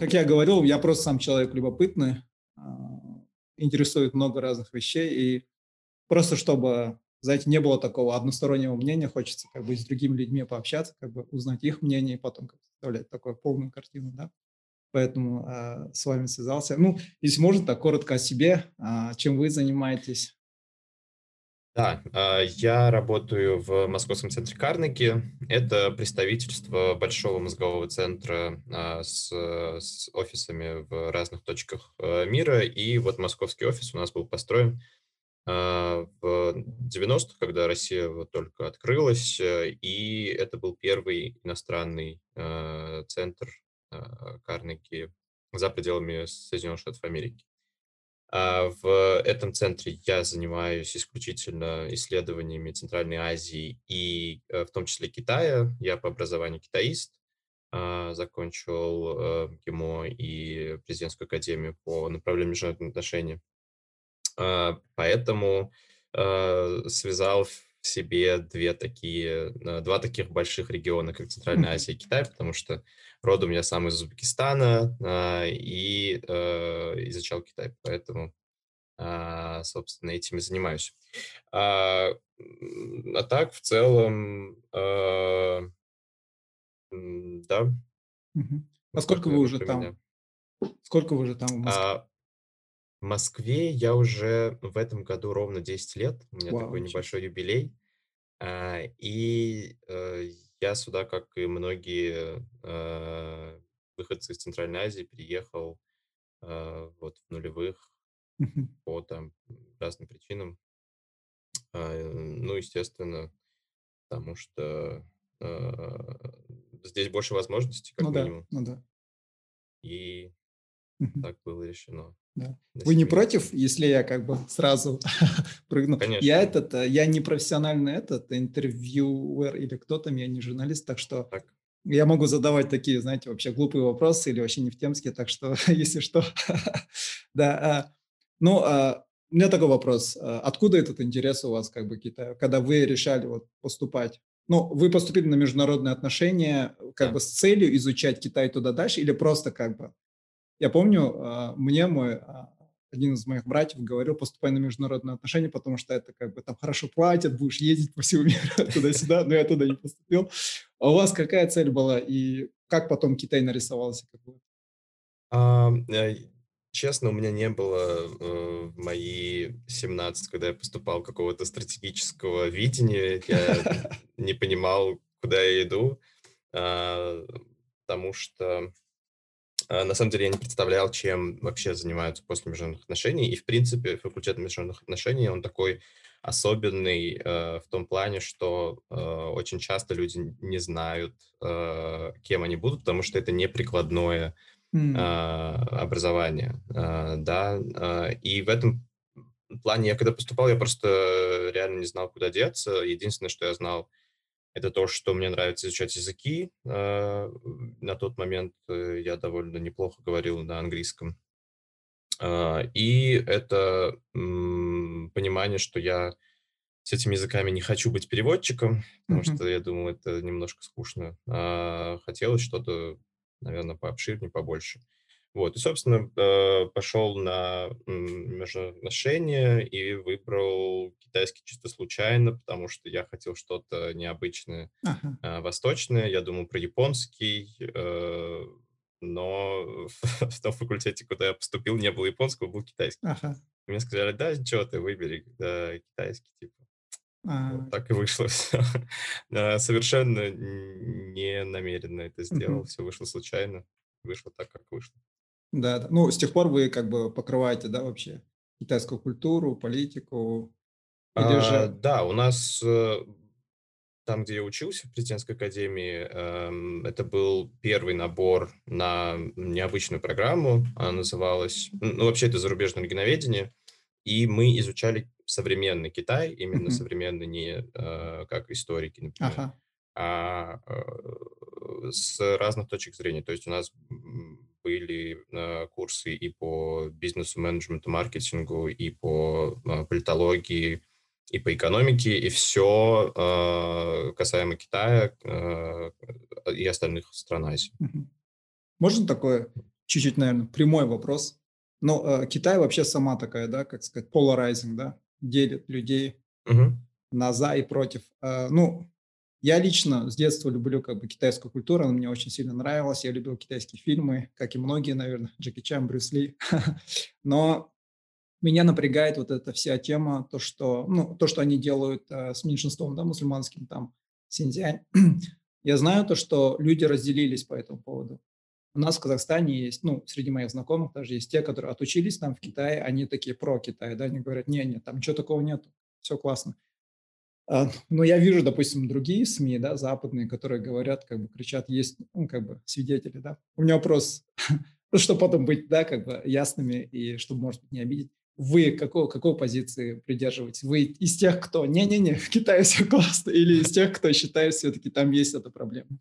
как я говорил, я просто сам человек любопытный, а, интересует много разных вещей, и просто чтобы, знаете, не было такого одностороннего мнения, хочется как бы с другими людьми пообщаться, как бы узнать их мнение, и потом как составлять такую полную картину, да. Поэтому э, с вами связался. Ну, если можно, так коротко о себе, э, чем вы занимаетесь. Да, а, я работаю в Московском центре Карнеги. Это представительство большого мозгового центра а, с, с офисами в разных точках э, мира. И вот московский офис у нас был построен а, в 90-х, когда Россия вот только открылась, и это был первый иностранный центр Карнеги за пределами Соединенных Штатов Америки. А, в этом центре я занимаюсь исключительно исследованиями Центральной Азии и э, в том числе Китая. Я по образованию китаист, а, закончил э, ГИМО и президентскую академию по направлению международных отношений. А, поэтому э, связал в себе две такие, два таких больших региона, как Центральная Азия и Китай, потому что Родом я сам из Узбекистана а, и а, изучал Китай, поэтому, а, собственно, этим и занимаюсь. А, а так, в целом, да. Угу. А сколько вы уже там? Меня. Сколько вы уже там в Москве? А, в Москве я уже в этом году ровно 10 лет. У меня Вау, такой небольшой юбилей. А, и э, я сюда, как и многие э, выходцы из Центральной Азии, приехал э, вот в нулевых по там разным причинам. Э, ну, естественно, потому что э, здесь больше возможностей, как ну, минимум. Да, ну да. И так было решено. Да. Вы не против, если я как бы сразу прыгну? Конечно. Я этот, э, я не профессиональный этот интервьюер или кто там, я не журналист, так что так. я могу задавать такие, знаете, вообще глупые вопросы или вообще не в темске, так что если что, да. А, ну, а, у меня такой вопрос: а, откуда этот интерес у вас как бы Китаю, когда вы решали вот поступать? Ну, вы поступили на международные отношения как да. бы с целью изучать Китай туда дальше или просто как бы я помню, а, мне мой а, один из моих братьев говорил, поступай на международные отношения, потому что это как бы там хорошо платят, будешь ездить по всему миру туда-сюда, но я туда не поступил. А у вас какая цель была и как потом Китай нарисовался? А, э, честно, у меня не было э, в мои 17, когда я поступал, какого-то стратегического видения. Я не понимал, куда я иду, а, потому что на самом деле я не представлял, чем вообще занимаются после международных отношений. И, в принципе, факультет международных отношений, он такой особенный э, в том плане, что э, очень часто люди не знают, э, кем они будут, потому что это не прикладное mm. э, образование. Э, да? Э, и в этом плане я когда поступал, я просто реально не знал, куда деться. Единственное, что я знал, это то, что мне нравится изучать языки. А, на тот момент э, я довольно неплохо говорил на английском. А, и это понимание, что я с этими языками не хочу быть переводчиком, потому mm-hmm. что я думал, это немножко скучно. А хотелось что-то, наверное, пообширнее, побольше. Вот, и, собственно, э, пошел на международные отношения и выбрал китайский чисто случайно, потому что я хотел что-то необычное, ага. А, восточное. Я думал про японский, э, но в том факультете, куда я поступил, не было японского, был китайский. Ага. Мне сказали, да, что ты выбери да, китайский, типа. А... Вот так и вышло все. Совершенно не намеренно это сделал, все вышло случайно, вышло так, как вышло. Да, да. Ну, с тех пор вы как бы покрываете, да, вообще китайскую культуру, политику? Или а, же... Да, у нас э, там, где я учился, в президентской академии, эм, это был первый набор на необычную программу. Она называлась... Ну, вообще, это зарубежное регионоведение. И мы изучали современный Китай, именно uh-huh. современный, не э, как историки, например, ага. а э, с разных точек зрения. То есть у нас были э, курсы и по бизнесу, менеджменту, маркетингу, и по э, политологии, и по экономике, и все э, касаемо Китая э, и остальных стран Азии. Можно такое чуть-чуть, наверное, прямой вопрос. Но э, Китай вообще сама такая, да, как сказать, polarizing, да, делит людей Мгм. на за и против. Э, ну, я лично с детства люблю как бы китайскую культуру, она мне очень сильно нравилась. Я любил китайские фильмы, как и многие, наверное, Джеки Чан, Брюс Ли. Но меня напрягает вот эта вся тема, то, что, ну, то, что они делают э, с меньшинством, да, мусульманским, там, Синьцзянь. Я знаю то, что люди разделились по этому поводу. У нас в Казахстане есть, ну, среди моих знакомых даже есть те, которые отучились там в Китае, они такие про Китай, да, они говорят, не, не, там ничего такого нет, все классно. А, но я вижу, допустим, другие СМИ, да, западные, которые говорят, как бы кричат, есть, ну, как бы свидетели, да. У меня вопрос, ну, чтобы потом быть, да, как бы ясными и чтобы, может быть, не обидеть. Вы какой, какой позиции придерживаетесь? Вы из тех, кто не-не-не, в Китае все классно, или из тех, кто считает, все-таки там есть эта проблема?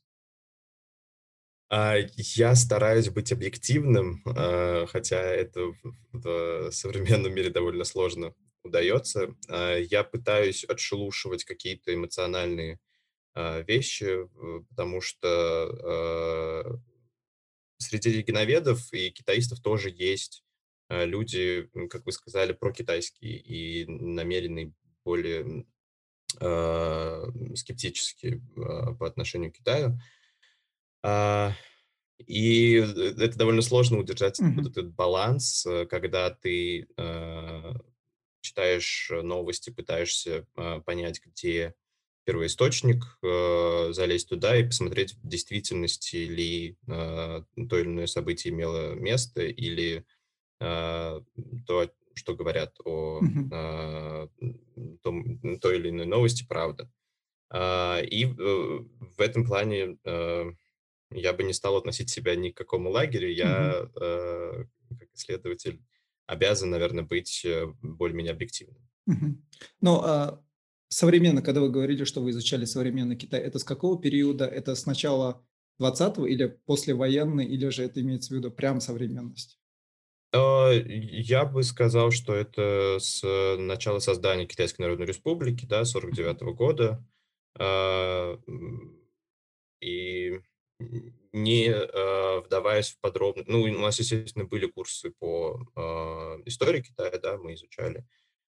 А, я стараюсь быть объективным, а, хотя это в современном мире довольно сложно удается. А, я пытаюсь отшелушивать какие-то эмоциональные а, вещи, потому что а, среди регионоведов и китаистов тоже есть люди, как вы сказали, прокитайские и намеренные более скептически по отношению к Китаю. И э, это довольно сложно удержать Мгм. этот баланс, э, когда ты читаешь новости, пытаешься а, понять, где первоисточник, э, залезть туда и посмотреть, в действительности ли а, то или иное событие имело место, или а, то, что говорят о том, той или иной новости, правда. И э, в этом плане э, я бы не стал относить себя ни к какому лагерю. Я, э, как исследователь, обязан, наверное, быть э, более-менее объективным. Ну, а современно, когда вы говорили, что вы изучали современный Китай, это с какого периода? Это с начала 20 или послевоенный, или же это имеется в виду прям современность? А, Я бы сказал, что это с начала создания Китайской Народной Республики, да, сорок Мгм. девятого года. А, И не э, вдаваясь в подробно, ну, у нас, естественно, были курсы по а, истории Китая, да, мы изучали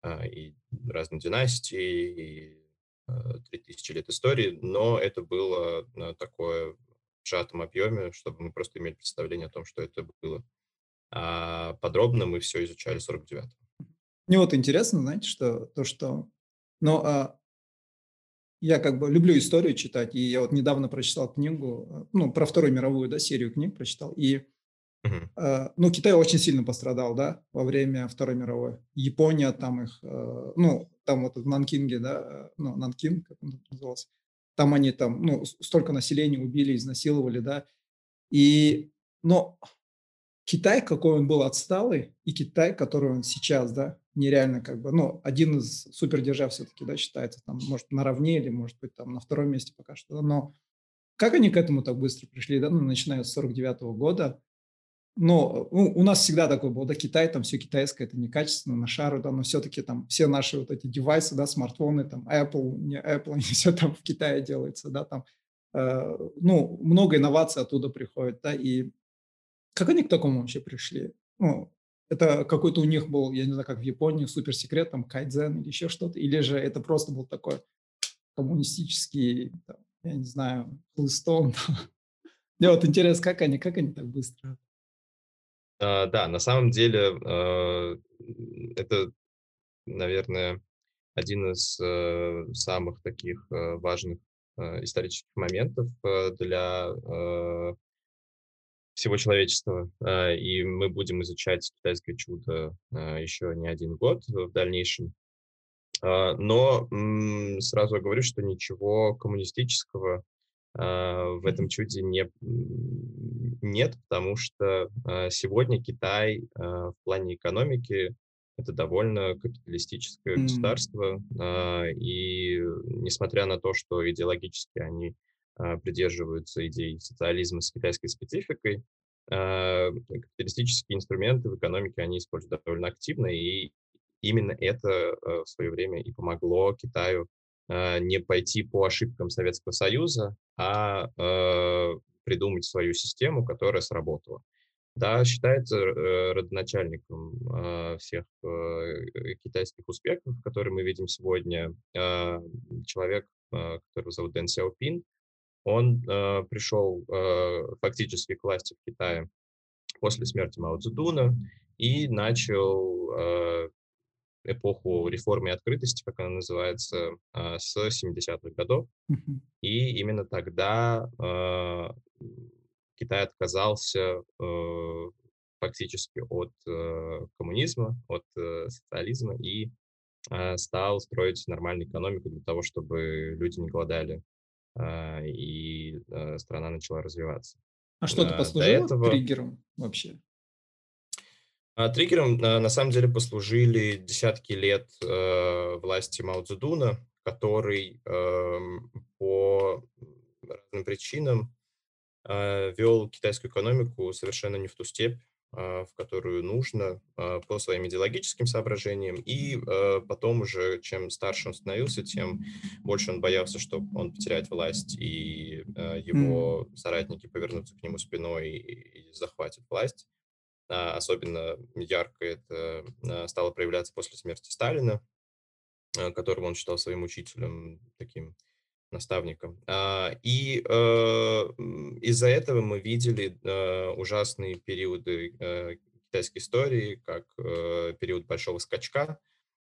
а, и разные династии, и а, 3000 лет истории, но это было а, такое в сжатом объеме, чтобы мы просто имели представление о том, что это было. А подробно мы все изучали в 49-м. Мне вот интересно, знаете, что то, что... Ну, а я как бы люблю историю читать, и я вот недавно прочитал книгу, э, ну, про Вторую мировую, да, серию книг прочитал, и. Э, ну, Китай очень сильно пострадал, да, во время Второй мировой. Япония там их, э, ну, там вот в Нанкинге, да, э, ну, Нанкин, как он назывался, там они там, ну, столько населения убили, изнасиловали, да, и, но Китай, какой он был отсталый, и Китай, который он сейчас, да, нереально как бы, ну, один из супердержав все-таки, да, считается, там, может, наравне или, может быть, там, на втором месте пока что, но как они к этому так быстро пришли, да, ну, начиная с 49 года, но ну, у нас всегда такой был, да, Китай, там все китайское, это некачественно, на шару, да, но все-таки там все наши вот эти девайсы, да, смартфоны, там Apple, не Apple, они все там в Китае делается, да, там, э, ну, много инноваций оттуда приходит, да, и как они к такому вообще пришли? Ну, это какой-то у них был, я не знаю, как в Японии, суперсекрет, там, кайдзен или еще что-то, или же это просто был такой коммунистический, там, я не знаю, хлыстом. Мне вот интересно, как они, как они так быстро? А, да, на самом деле, а, это, наверное, один из, э, самых таких, э, важных, э, исторических моментов, для, всего человечества. А, и мы будем изучать китайское чудо, а, еще не один год в дальнейшем. А, но, сразу оговорюсь, что ничего коммунистического, а, в этом чуде не нет, потому что, сегодня Китай, в плане экономики- это довольно капиталистическое М, государство. И несмотря на то, что идеологически они, придерживаются идей социализма с китайской спецификой, а, капиталистические инструменты в экономике они используют довольно активно, и именно это, э, в свое время и помогло Китаю, а, не пойти по ошибкам Советского Союза, а, э, придумать свою систему, которая сработала. Да, считается э, родоначальником э, всех э, китайских успехов, которые мы видим сегодня. Э, человек, э, которого зовут Дэн Сяопин, он э, пришел э, фактически к власти в Китае после смерти Мао Цзэдуна и начал э, эпоху реформы и открытости, как она называется, э, с 70-х годов. Мгм. И именно тогда э, Китай отказался э, фактически от э, коммунизма, от э, социализма и э, стал строить нормальную экономику для того, чтобы люди не голодали, и э, страна начала развиваться. А что-то До послужило этого триггером вообще? а, триггером на самом деле послужили десятки лет власти Мао Цзэдуна, который по разным причинам вел китайскую экономику совершенно не в ту степь, а, в которую нужно а, по своим идеологическим соображениям. И э, потом уже, чем старше он становился, тем больше он боялся, что он потеряет власть, и его соратники повернутся к нему спиной и, захватят власть. А, Особенно ярко это а, стало проявляться после смерти Сталина, а, которого он считал своим учителем, таким наставником. А, И э, из-за этого мы видели э, ужасные периоды э, китайской истории, как период Большого скачка.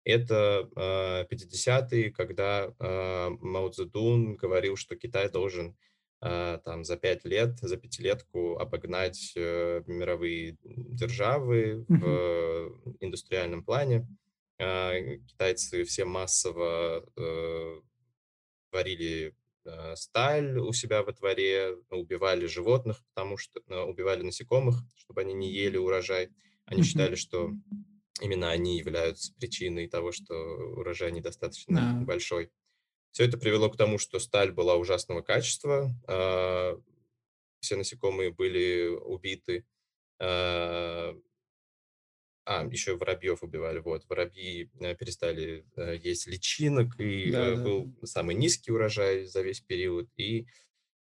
Это э, 50-е, когда Мао Цзэдун говорил, что Китай должен там за пять лет, за пятилетку обогнать мировые державы в индустриальном плане. Китайцы все массово варили э, сталь у себя во дворе, убивали животных, потому что э, убивали насекомых, чтобы они не ели урожай. Они считали, что именно они являются причиной того, что урожай недостаточно А, большой. Все это привело к тому, что сталь была ужасного качества, а, все насекомые были убиты, а, еще воробьев убивали. Вот, воробьи э, перестали э, есть личинок, и Да, э, да, да. был самый низкий урожай за весь период, и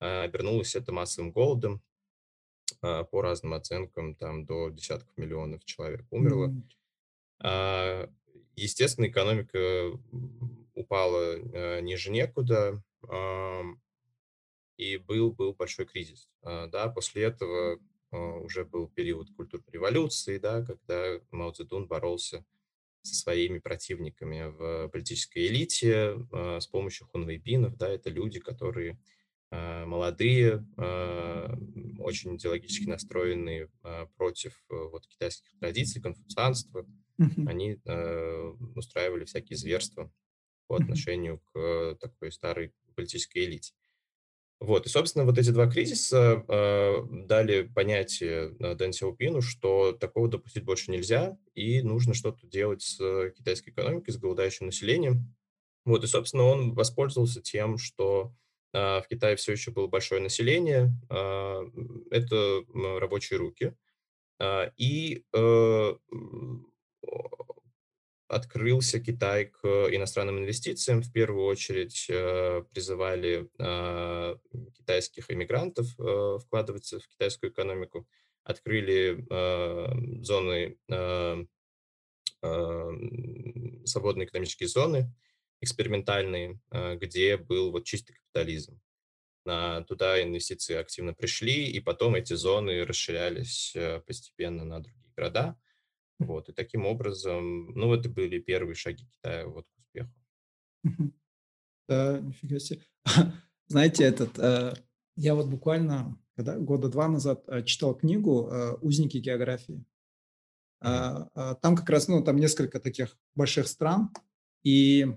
а, обернулось это массовым голодом. А, По разным оценкам, там до десятков миллионов человек умерло. А, Естественно, экономика упала ниже некуда, и был, был большой кризис. Да, после этого уже был период культурной революции, да, когда Мао Цзэдун боролся со своими противниками в политической элите а, с помощью хунвейбинов. Да, это люди, которые а, молодые, очень идеологически настроенные против э, вот, китайских традиций, конфуцианства. Они э, устраивали всякие зверства по отношению к э, такой старой политической элите. Вот, и, собственно, вот эти два кризиса э, дали понятие э, Дэн Сяопину, что такого допустить больше нельзя, и нужно что-то делать с э, китайской экономикой, с голодающим населением. Вот, и, собственно, он воспользовался тем, что а, в Китае все еще было большое население, а, м, это рабочие руки, а, и э, открылся Китай к иностранным инвестициям. В первую очередь э, призывали а, китайских иммигрантов э, вкладываться в китайскую экономику. Открыли зоны, свободные экономические зоны, экспериментальные, где был вот чистый капитализм. Туда инвестиции активно пришли, и потом эти зоны расширялись э, постепенно на другие города. Вот, и таким образом, ну, это были первые шаги Китая вот к успеху. Да, нифига себе. Знаете, этот, э, я вот буквально когда, года два назад э, читал книгу э, «Узники географии». А, а, Там как раз, ну, там несколько таких больших стран, и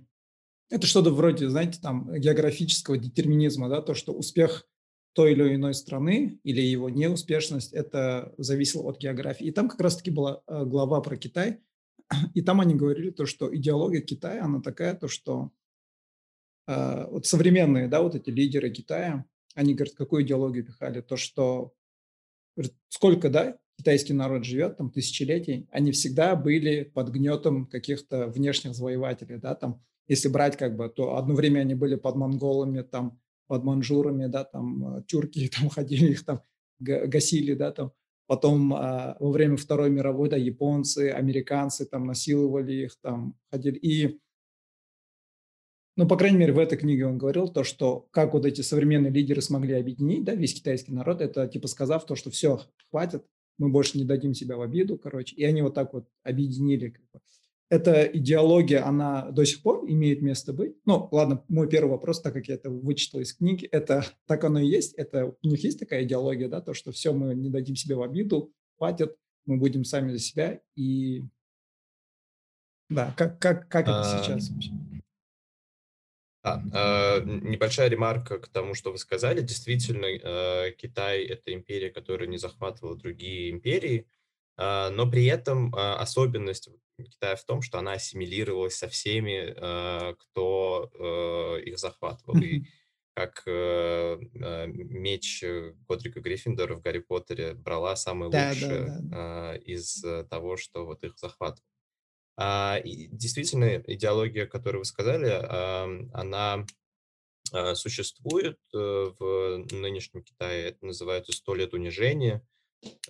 это что-то вроде, знаете, там географического детерминизма, да, то, что успех той или иной страны или его неуспешность, это зависело от географии. И там как раз-таки была э, глава про Китай, и там они говорили то, что идеология Китая, она такая, то, что а, вот современные, да, вот эти лидеры Китая, они говорят, какую идеологию пихали? То, что сколько, да, китайский народ живет, там, тысячелетий, они всегда были под гнетом каких-то внешних завоевателей, да, там, если брать, как бы, то одно время они были под монголами, там, под манжурами, да, там, э, тюрки там ходили, их там га- гасили, да, там, Потом а, во время Второй мировой, да, японцы, американцы там насиловали их, там ходили. И, ну, по крайней мере, в этой книге он говорил то, что как вот эти современные лидеры смогли объединить, да, весь китайский народ, это типа сказав то, что все, хватит, мы больше не дадим себя в обиду, короче. И они вот так вот объединили. Как бы. Эта идеология, она до сих пор имеет место быть. Ну, ладно, мой первый вопрос, так как я это вычитал из книги, это так оно и есть. Это у них есть такая идеология, да, то, что все, мы не дадим себе в обиду, хватит, мы будем сами за себя. И да, как, как, как это а, сейчас? А, а, небольшая ремарка к тому, что вы сказали. Действительно, а, Китай– это империя, которая не захватывала другие империи, но при этом а, особенность Китая в том, что она ассимилировалась со всеми, а, кто а, их захватывал. И как э, а, меч Годрика Гриффиндора в Гарри Поттере брала самое Да, лучшее да, да. а, из э, того, что вот их захватывало. А, и действительно, идеология, которую вы сказали, она а, существует э, в нынешнем Китае. Это называется «100 лет унижения».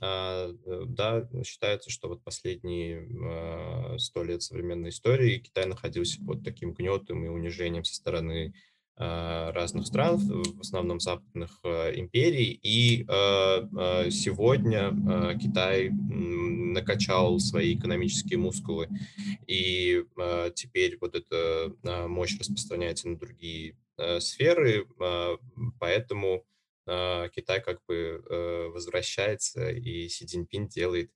А, э, да, считается, что вот последние а, 100 лет современной истории Китай находился под таким гнетом и унижением со стороны а, разных стран, в основном западных империй. И сегодня Китай накачал свои экономические мускулы, и теперь вот эта мощь распространяется на другие сферы, поэтому Китай как бы возвращается, и Си Цзиньпин делает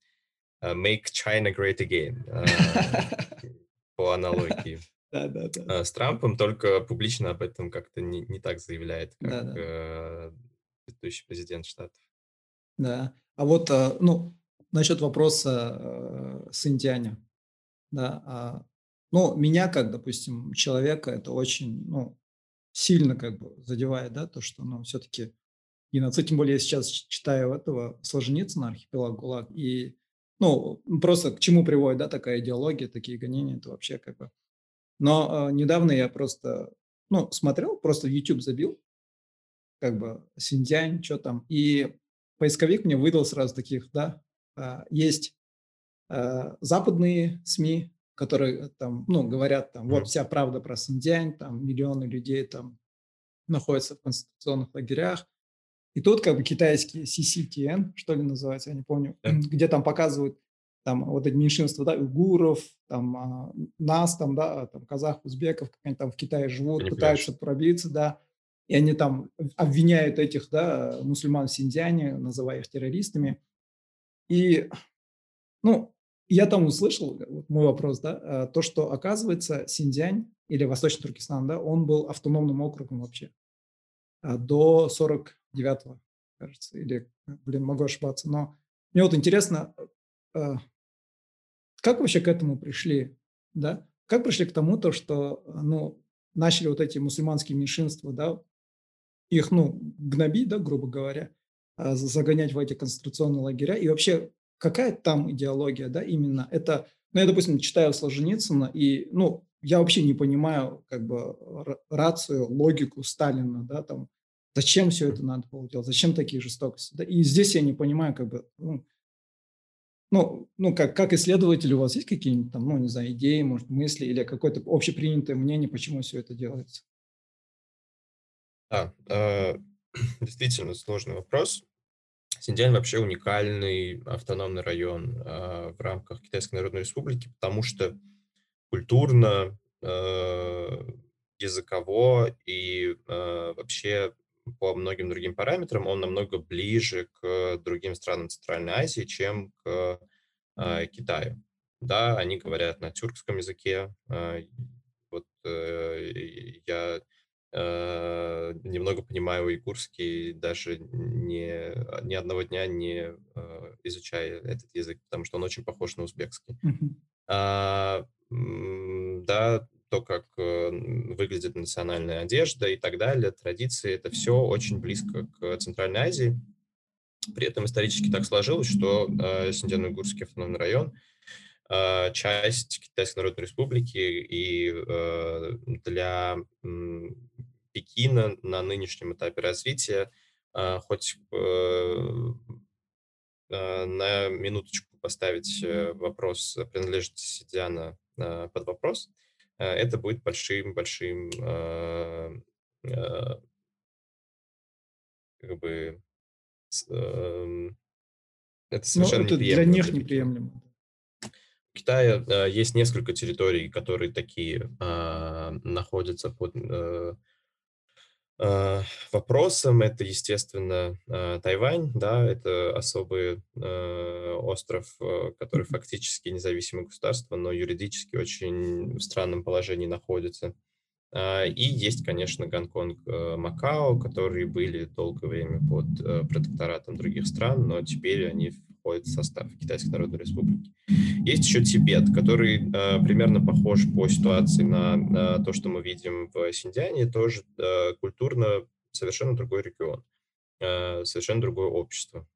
«Make China Great Again» по аналогии. Да, да, да. С Трампом, только публично об этом как-то не, не так заявляет, как да. э, предыдущий президент Штатов. Да. А вот, ну, насчет вопроса э, Синьцзяня, да, а, ну, меня, как, допустим, человека, это очень, ну, сильно как бы задевает, да, то, что, ну, все-таки геноцид, тем более я сейчас читаю этого Солженицына, архипелаг ГУЛАГ, и, ну, просто к чему приводит, да, такая идеология, такие гонения, это вообще как бы но, а, недавно я просто, ну, смотрел, просто в YouTube забил, как бы Синьцзянь, что там, и поисковик мне выдал сразу таких, да, а, есть, а, западные СМИ, которые там, ну, говорят там, вот вся правда про Синьцзянь, там миллионы людей там находятся в концентрационных лагерях. И тут как бы китайский CCTN, что ли называется, я не помню, Да. где там показывают там вот эти меньшинства, да, уйгуров, там а, нас, там, да, там казах, узбеков, как они там в Китае живут, Понимаешь. пытаются пробиться, да, и они там обвиняют этих, да, мусульман в Синьцзяне, называя их террористами. И, ну, я там услышал, вот мой вопрос, да, а, то, что оказывается Синьцзянь или Восточный Туркестан, да, он был автономным округом вообще а, до 49-го, кажется, или, блин, могу ошибаться, но мне вот интересно, а, как вообще к этому пришли, да? Как пришли к тому, то, что, а, ну, начали вот эти мусульманские меньшинства, да, их, ну, гнобить, да, грубо говоря, а, за- загонять в эти концентрационные лагеря, и вообще какая там идеология, да, именно это, ну, я, допустим, читаю Солженицына, и, ну, я вообще не понимаю, как бы, ра- рацию, логику Сталина, да, там, зачем все это надо было делать, зачем такие жестокости, да, и здесь я не понимаю, как бы, ну, ну, ну как, как исследователь, у вас есть какие-нибудь там, ну, не знаю, идеи, может, мысли или какое-то общепринятое мнение, почему все это делается? Да, э, действительно сложный вопрос. Синьцзянь вообще уникальный автономный район э, в рамках Китайской Народной Республики, потому что культурно, э, языково и э, вообще по многим другим параметрам он намного ближе к другим странам Центральной Азии, чем к э, Китаю. Да, они говорят на тюркском языке. э, Вот э, я э, немного понимаю уйгурский, даже не, ни одного дня не э, изучая этот язык, потому что он очень похож на узбекский. Мгм. А, да, то, как э, выглядит национальная одежда и так далее, традиции, это все очень близко к Центральной Азии. При этом исторически так сложилось, что э, Синьцзян-Уйгурский автономный район э, часть Китайской Народной Республики, и для Пекина на нынешнем этапе развития, хоть на минуточку поставить вопрос принадлежности Сидиана под вопрос, это будет большим-большим как бы эм, это Ну, совершенно это неприемлемо них для Пекина. неприемлемо. В Китае э, есть несколько территорий, которые такие а, находятся под э, вопросом. Это, естественно, э, Тайвань, да, это особый э, остров, который фактически независимое государство, но юридически очень в странном положении находится. А, И есть, конечно, Гонконг, Макао, которые были долгое время под протекторатом других стран, но теперь они входят в состав Китайской Народной Республики. Есть еще Тибет, который э, примерно похож по ситуации на, на то, что мы видим в Синьцзяне, тоже э, культурно совершенно другой регион, э, совершенно другое общество,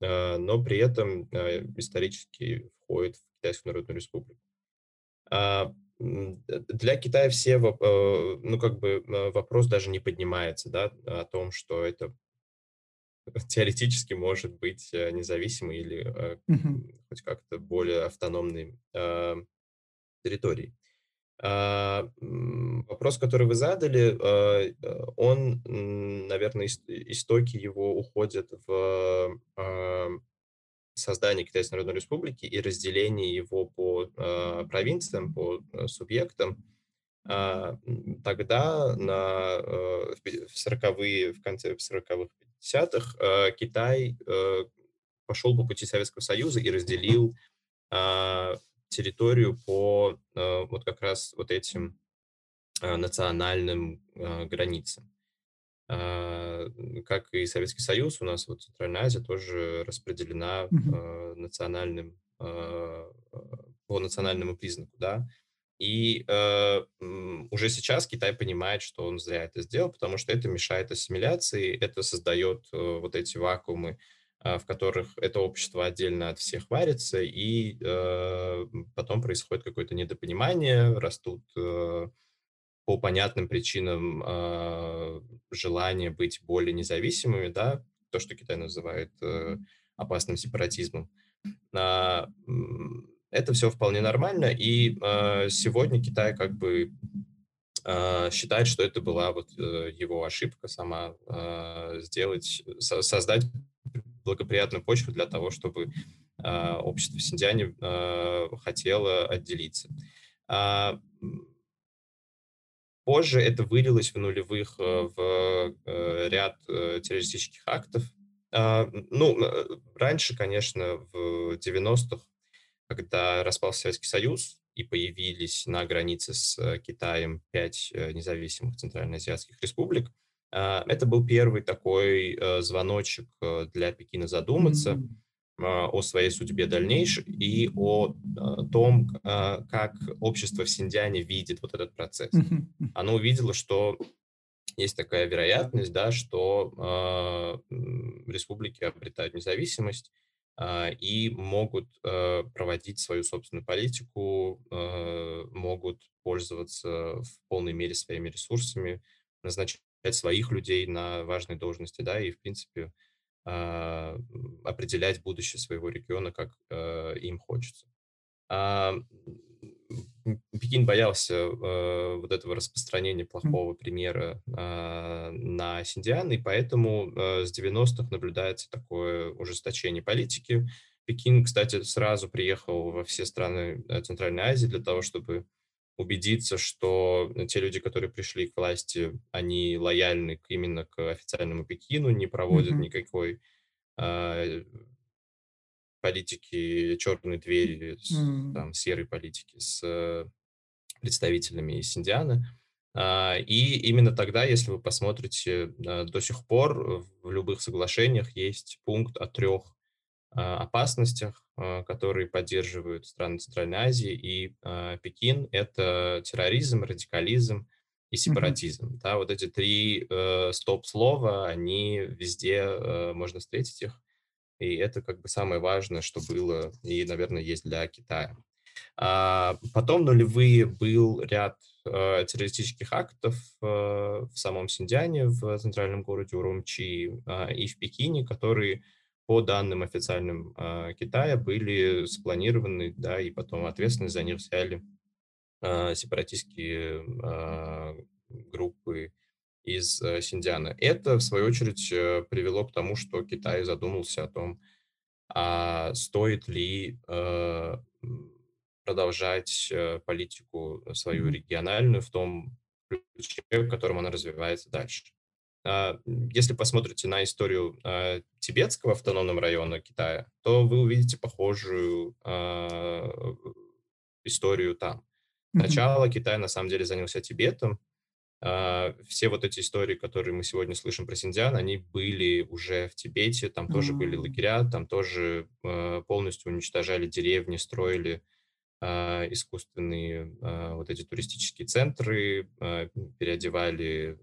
э, но при этом э, исторически входит в Китайскую Народную Республику. А, Для Китая все, э, ну, как бы э, вопрос даже не поднимается, да, о том, что это теоретически может быть э, независимой или м, хоть как-то более автономной э, территорией. А, Вопрос, который вы задали, э, э, он, наверное, ис- истоки его уходят в а, создание Китайской Народной Республики и разделение его по провинциям, по субъектам, а, тогда на, в 40-е, в конце 40-х, 50-х э, Китай э, пошел по пути Советского Союза и разделил а, территорию по э, вот как раз вот этим национальным границам. А, Как и Советский Союз, у нас вот Центральная Азия тоже распределена а, национальным, по национальному признаку, да. И э, уже сейчас Китай понимает, что он зря это сделал, потому что это мешает ассимиляции, это создает э, вот эти вакуумы, а, в которых это общество отдельно от всех варится, и э, потом происходит какое-то недопонимание, растут э, по понятным причинам а, желание быть более независимыми, да, то, что Китай называет э, опасным сепаратизмом. А, Это все вполне нормально, и а, сегодня Китай как бы а, считает, что это была вот э, его ошибка сама а, сделать, со- создать благоприятную почву для того, чтобы а, общество в Синьцзяне а, хотело отделиться. А, Позже это вылилось в нулевых э, в э, ряд э, террористических актов. А, Ну, э, раньше, конечно, в 90-х, когда распался Советский Союз и появились на границе с э, Китаем пять э, независимых центральноазиатских республик, а, это был первый такой э, звоночек э, для Пекина задуматься, а, о своей судьбе дальнейшей и о том, как общество в Синьцзяне видит вот этот процесс. М. Оно увидело, что есть такая вероятность, да, что м, республики обретают независимость и могут а, проводить свою собственную политику, а, могут пользоваться в полной мере своими ресурсами, назначать своих людей на важные должности, да, и, в принципе, а, определять будущее своего региона, как э, им хочется. Пекин боялся э, вот этого распространения плохого примера а, на Синьцзян, и поэтому э, с 90-х наблюдается такое ужесточение политики. Пекин, кстати, сразу приехал во все страны э, Центральной Азии для того, чтобы убедиться, что те люди, которые пришли к власти, они лояльны именно к официальному Пекину, не проводят Мгм. никакой а, политики черной двери, с- М. там, серой политики с э, представителями из Индианы. А, И именно тогда, если вы посмотрите, а, до сих пор в любых соглашениях есть пункт о трех а, опасностях, а, которые поддерживают страны Центральной Азии и а, Пекин. Это терроризм, радикализм и сепаратизм. Да, вот эти три э, стоп-слова, они везде, э, можно встретить их. И это как бы самое важное, что было и, наверное, есть для Китая. А, потом нулевые был ряд э, террористических актов э, в самом Синьцзяне, в центральном городе Урумчи а, и в Пекине, которые по данным официальным э, Китая, были спланированы, да, и потом ответственность за них взяли э, сепаратистские э, группы из э, Синдиана. Это, в свою очередь, э, привело к тому, что Китай задумался о том, а стоит ли э, продолжать политику свою региональную в том ключе, в котором она развивается дальше. А, если посмотрите на историю тибетского автономного района Китая, то вы увидите похожую а, историю там. Сначала Китай на самом деле занялся Тибетом. Все вот эти истории, которые мы сегодня слышим про Синдиан, они были уже в Тибете, там тоже были лагеря, там тоже полностью уничтожали деревни, строили искусственные вот эти туристические центры, переодевали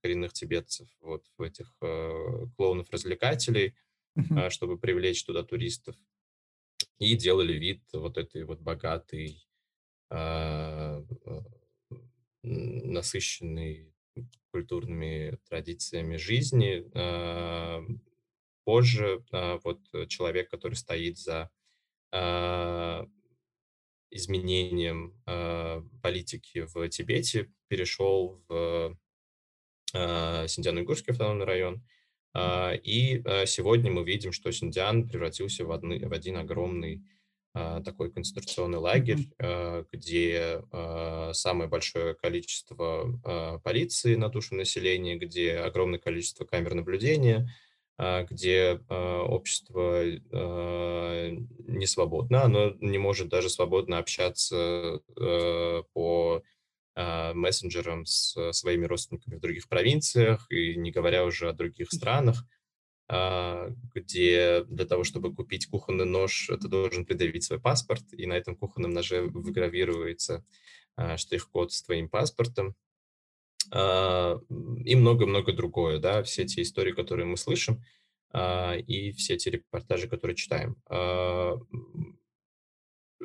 коренных тибетцев вот в этих клоунов-развлекателей, uh-huh. чтобы привлечь туда туристов. И делали вид вот этой вот богатой, насыщенной культурными традициями жизни. Э, позже э, вот человек, который стоит за э, изменением политики в Тибете, перешел в а, Синьцзян-Уйгурский автономный район. А, и а, сегодня мы видим, что Синьцзян превратился в, одни, в один огромный такой концентрационный лагерь, где самое большое количество полиции на душу населения, где огромное количество камер наблюдения, где общество не свободно, оно не может даже свободно общаться по а, мессенджером с своими родственниками в других провинциях, и не говоря уже о других странах, а, где для того, чтобы купить кухонный нож, ты должен придавить свой паспорт, и на этом кухонном ноже выгравируется а, штрих-код с твоим паспортом, и много-много другое, да, все эти истории, которые мы слышим, и все эти репортажи, которые читаем.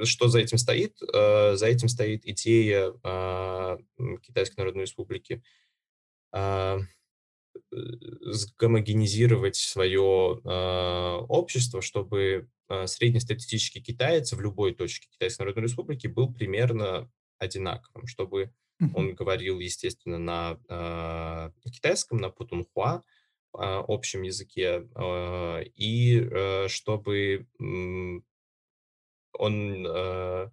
Что за этим стоит? За этим стоит идея а, Китайской Народной Республики. А, сгомогенизировать свое а, общество, чтобы среднестатистический китаец в любой точке Китайской Народной Республики был примерно одинаковым, чтобы он говорил, естественно, на китайском, на путунхуа, общем языке, и э, чтобы он э,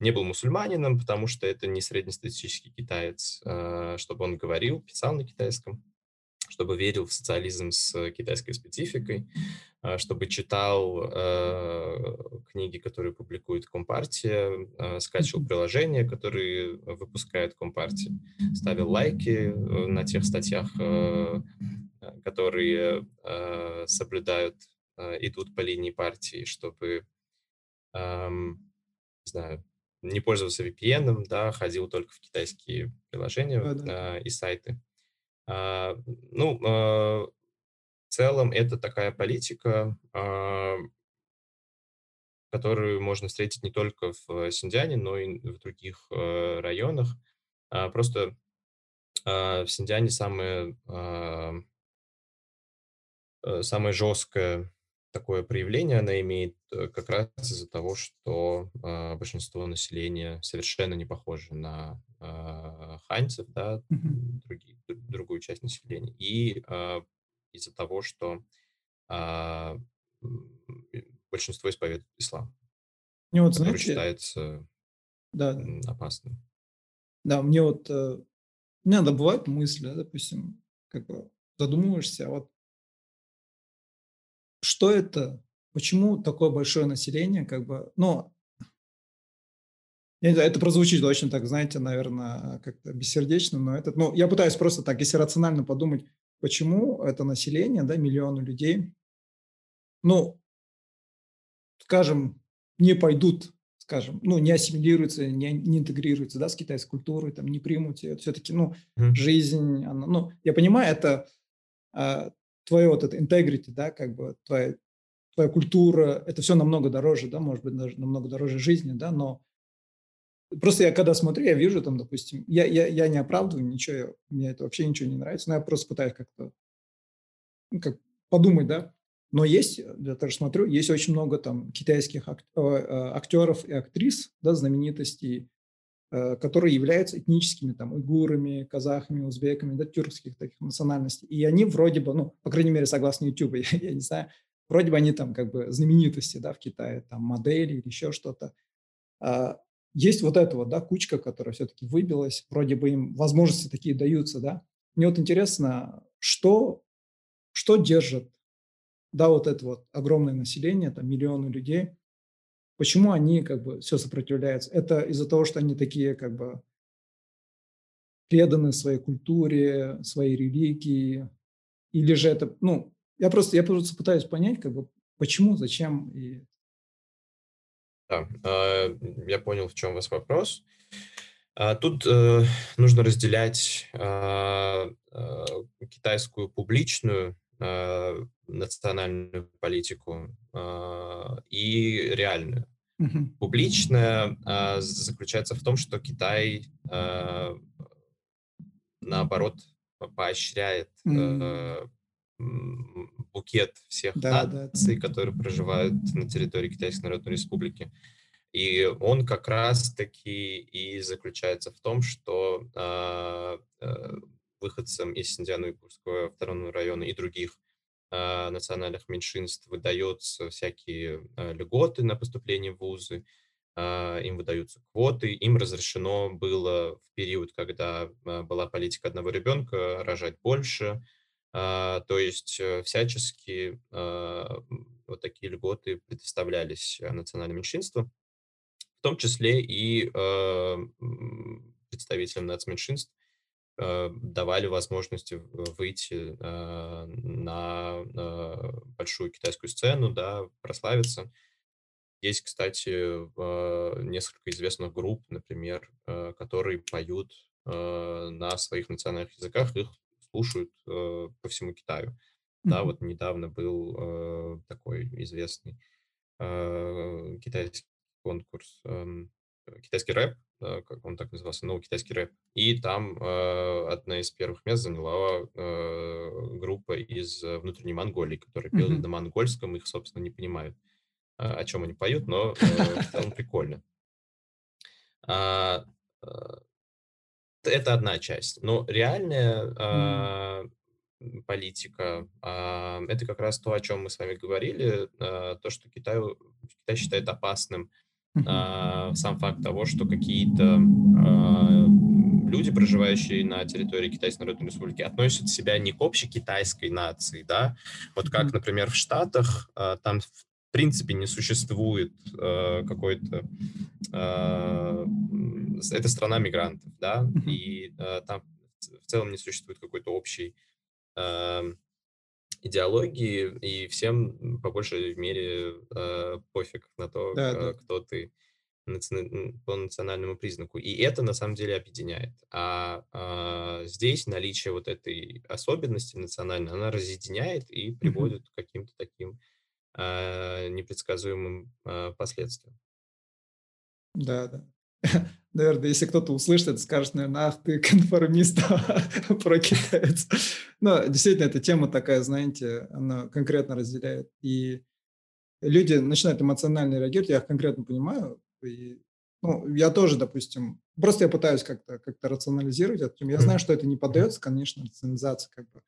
не был мусульманином, потому что это не среднестатистический китаец, э, чтобы он говорил, писал на китайском, чтобы верил в социализм с китайской спецификой, э, чтобы читал э, книги, которые публикует Компартия, э, скачивал приложения, которые выпускает Компартия, ставил лайки э, на тех статьях, э, которые э, соблюдают, э, идут по линии партии, чтобы эм, не знаю, не пользовался VPN, да, ходил только в китайские приложения да, да. Э, и сайты. Э, ну, э, в целом это такая политика, э, которую можно встретить не только в Синдиане, но и в других э, районах. Просто в Синдиане самое, э, самое жесткое такое проявление она имеет э, как раз из-за того, что э, большинство населения совершенно не похоже на э, ханьцев, да, другие, другую часть населения, и э, из-за того, что э, большинство исповедует ислам, мне вот, который знаете, считается да, опасным. Да, мне вот, э, у меня да, бывают мысли, да, допустим, как бы задумываешься, а вот что это? Почему такое большое население? Как бы, ну, это прозвучит очень так, знаете, наверное, как-то бессердечно, но это, ну, я пытаюсь просто так, если рационально подумать, почему это население, да, миллионы людей, ну, скажем, не пойдут, скажем, ну, не ассимилируются, не, не интегрируются, да, с китайской культурой, там, не примут ее, все-таки, ну, mm. жизнь, она, ну, я понимаю, это а, твое вот это integrity, да, как бы твоя, твоя культура, это все намного дороже, да, может быть, даже намного дороже жизни, да, но просто я когда смотрю, я вижу там, допустим, я, я, я не оправдываю ничего, мне это вообще ничего не нравится, но я просто пытаюсь как-то ну, как подумать, да, Но есть, я тоже смотрю, есть очень много там китайских актеров и актрис, да, знаменитостей, которые являются этническими, там, уйгурами, казахами, узбеками, да, тюркских таких национальностей. И они вроде бы, ну, по крайней мере, согласно YouTube, я, я не знаю, вроде бы они там как бы знаменитости, да, в Китае, там, модели или еще что-то. А, есть вот эта вот, да, кучка, которая все-таки выбилась, вроде бы им возможности такие даются, да. Мне вот интересно, что, что держит, да, вот это вот огромное население, там миллионы людей, почему они как бы все сопротивляются? Это из-за того, что они такие как бы преданы своей культуре, своей религии, или же это, ну, я просто, я просто пытаюсь понять, как бы, почему, зачем и да, а, я понял, в чем у вас вопрос. А, тут э, нужно разделять а, китайскую публичную национальную политику и реальную. Публичная заключается в том, что Китай, наоборот, поощряет э, букет всех Да, да. наций, которые проживают на территории Китайской Народной Республики. И он как раз-таки и заключается в том, что э, выходцам из Синьцзяна-Уйгурского автономного района и других а, национальных меньшинств выдаются всякие а, льготы на поступление в вузы, а, им выдаются квоты, им разрешено было в период, когда была политика одного ребенка, рожать больше, то есть э, всячески вот такие льготы предоставлялись национальным меньшинствам, в том числе и представителям нацменьшинств а, давали возможности выйти а, на а, большую китайскую сцену, да, прославиться. Есть, кстати, несколько известных групп, например, которые поют на своих национальных языках, их слушают э, по всему Китаю. Да, вот недавно был э, такой известный э, китайский конкурс, эм, э, китайский рэп, э, как он так назывался, новый китайский рэп. И там э, одна из первых мест заняла э, группа из э, внутренней Монголии, которая пела Мгм. на монгольском, их, собственно, не понимают, э, о чем они поют, но э, в целом прикольно. А, э, это одна часть. Но реальная, а, политика, а, это как раз то, о чем мы с вами говорили, то, что Китаю Китай считает опасным, сам факт того, что какие-то, а, люди, проживающие на территории Китайской Народной Республики, относят себя не к общей китайской нации, да. Вот как, например, в Штатах, а, там в принципе не существует, э, какой-то а, это страна мигрантов, да, и а, там в целом не существует какой-то общей идеологии, и всем по большей мере а, пофиг на то, Да, да. а, кто ты наци- по национальному признаку. И это на самом деле объединяет. А, а, здесь наличие вот этой особенности национальной, она разъединяет и приводит к каким-то таким а, непредсказуемым а, последствиям. Да, да. Наверное, если кто-то услышит это, скажет, наверное, ах ты конформист про китаец. Но действительно, эта тема такая, знаете, она конкретно разделяет. И люди начинают эмоционально реагировать, я их конкретно понимаю. И, ну, я тоже, допустим, просто я пытаюсь как-то как рационализировать тему. Я знаю, что это не поддается, конечно, рационализации как бы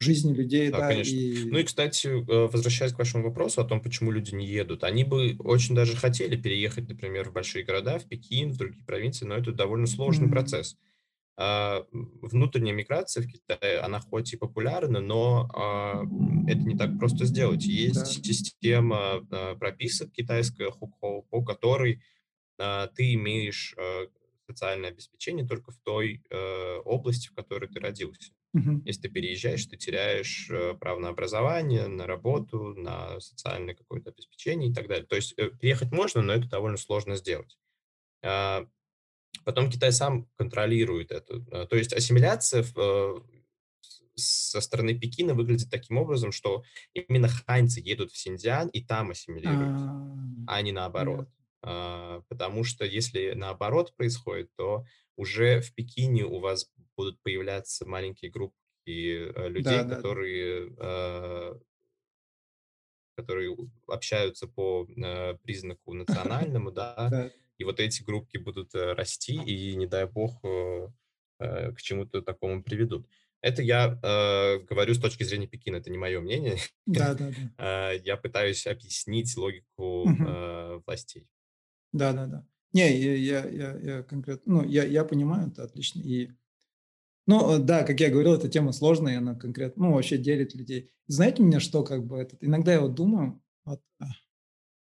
жизни людей, Да, да, конечно. Ну и, и кстати, э, возвращаясь к вашему вопросу о том, почему люди не едут, они бы очень даже хотели переехать, например, в большие города, в Пекин, в другие провинции, но это довольно сложный м, процесс. А, Внутренняя миграция в Китае, она хоть и популярна, но а, это не так просто сделать. да, Есть система а, прописок китайская, хукхоу, по которой ты имеешь а, социальное обеспечение только в той э, области, в которой ты родился. Мгм, Если ты переезжаешь, ты теряешь э, право на образование, на работу, на социальное какое-то обеспечение и так далее. То есть э, переехать можно, но это довольно сложно сделать. А, Потом Китай сам контролирует это. А, То есть ассимиляция э, со стороны Пекина выглядит таким образом, что именно ханьцы едут в Синьцзян и там а, ассимилируются, а не наоборот. А, Потому что если наоборот происходит, то уже в Пекине у вас будут появляться маленькие группы э, людей, да, да. которые э, которые общаются по э, признаку национальному, да, и вот эти группки будут э, расти, и, не дай бог, э, к чему-то такому приведут. Это я э, говорю с точки зрения Пекина, это не мое мнение. Да, да, да. я пытаюсь объяснить логику э, властей. Да, да, да. Не, я, я, я, я конкретно, ну, я, я понимаю, это отлично. И, ну, да, как я говорил, эта тема сложная, она конкретно, ну, вообще делит людей. Знаете меня, что как бы этот, иногда я вот думаю, вот, а,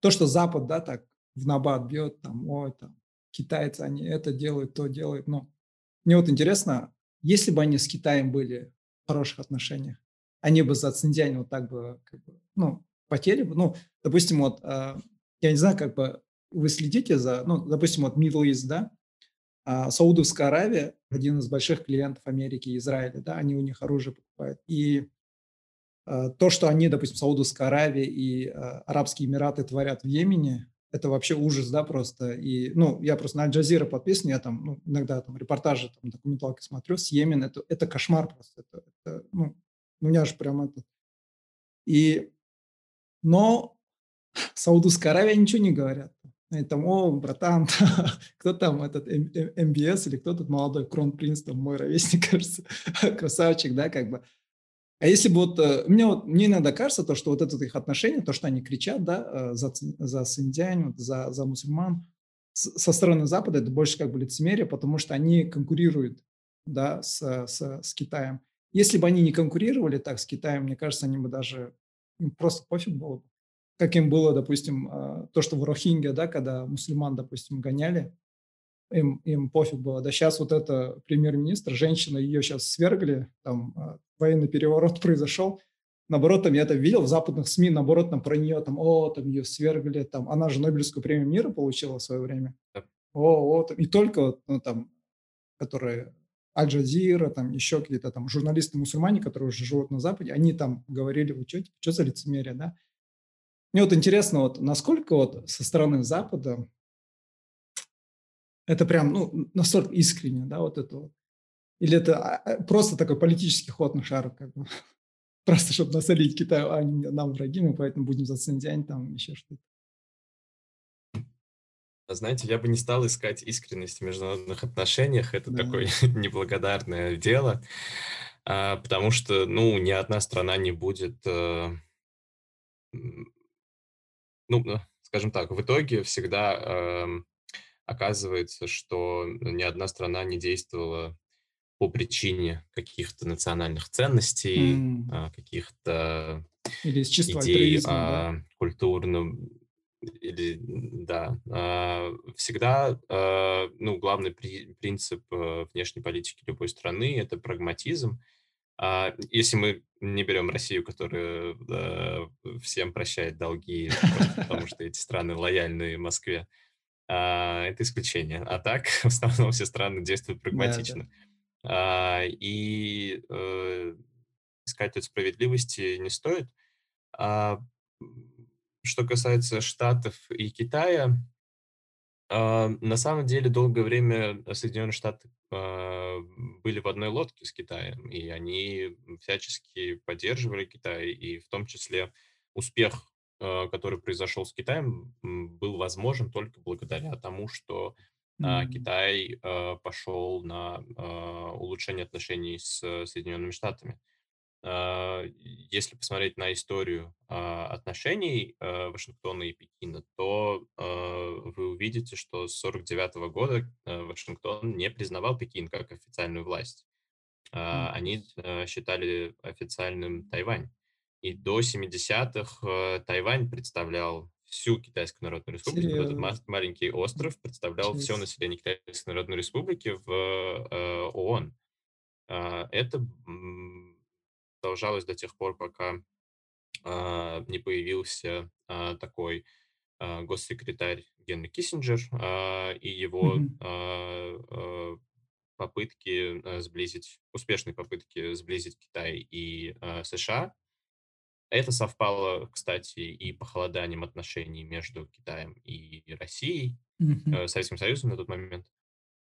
то, что Запад, да, так в набат бьет, там, ой, там, китайцы, они это делают, то делают, но мне вот интересно, если бы они с Китаем были в хороших отношениях, они бы за Циндиань вот так бы, как бы ну, потели бы. Ну, допустим, вот, э, я не знаю, как бы вы следите за, ну, допустим, вот Middle East, да, а Саудовская Аравия, один из больших клиентов Америки и Израиля, да, они у них оружие покупают. И э, то, что они, допустим, Саудовская Аравия и э, Арабские Эмираты творят в Йемене, это вообще ужас, да, просто. И, ну, я просто на Аль-Джазира подписан, я там, ну, иногда там репортажи, там, документалки смотрю с Йемен, это, это кошмар просто. Это, это, ну, у меня же прям это... И, но Саудовская Аравия ничего не говорят. Они там, о, братан, кто там, этот МБС или кто тут молодой кронпринц, там мой ровесник, кажется, красавчик, да, как бы. А если бы вот, э, мне, вот, мне иногда кажется, то, что вот это их отношение, то, что они кричат, да, э, за, за синдиань, вот, за, за мусульман, со стороны Запада это больше как бы лицемерие, потому что они конкурируют, да, с, с, с Китаем. Если бы они не конкурировали так с Китаем, мне кажется, они бы даже, им просто пофиг было бы. Как им было, допустим, э, то, что в Рохинге, да, когда мусульман, допустим, гоняли, им, им пофиг было. Да сейчас вот это премьер-министр, женщина, ее сейчас свергли, там а, военный переворот произошел. Наоборот, там я это видел в западных СМИ, наоборот, там про нее, там, о, там ее свергли, там, она же Нобелевскую премию мира получила в свое время. О, о, там, и только, ну, там, которые Аль-Джазира, там еще какие-то там журналисты-мусульмане, которые уже живут на Западе, они там говорили, вы что, что за лицемерие, да? Мне вот интересно, вот насколько вот со стороны Запада это прям, ну, настолько искренне, да, вот это вот. Или это а, а, просто такой политический ход на шару, как бы. Просто чтобы насолить Китаю, а они нам враги, мы поэтому будем за Цинцзянь, там еще что-то. Знаете, я бы не стал искать искренность в международных отношениях. Это да. такое неблагодарное дело, а, потому что, ну, ни одна страна не будет, э, ну, скажем так, в итоге всегда эм, оказывается, что ни одна страна не действовала по причине каких-то национальных ценностей, mm. каких-то идей о да? культурном или да а, всегда а, ну главный принцип э, внешней политики любой страны это прагматизм если мы не берем Россию, которая всем прощает долги, потому что эти страны лояльны Москве, а, это исключение. А так, в основном все страны действуют прагматично. Да, да. А, и э, искать тут справедливости не стоит. А, что касается Штатов и Китая, а, на самом деле долгое время Соединенные Штаты были в одной лодке с Китаем, и они всячески поддерживали Китай, и в том числе успех Э, который произошел с Китаем, был возможен только благодаря тому, что mm-hmm. Китай э, пошел на улучшение отношений с Соединенными Штатами. Если посмотреть на историю отношений Вашингтона и Пекина, то вы увидите, что с 1949 года Вашингтон не признавал Пекин как официальную власть. Они считали официальным Тайвань. И до 70-х э, Тайвань представлял всю Китайскую Народную Республику. Серьезно? Этот маленький остров представлял все население Китайской Народной Республики в э, ООН. Э, это продолжалось до тех пор, пока э, не появился э, такой э, госсекретарь Генри Киссинджер э, и его mm-hmm. э, попытки сблизить, успешные попытки сблизить Китай и э, США это совпало, кстати, и похолоданием отношений между Китаем и Россией, mm-hmm. Советским Союзом на тот момент.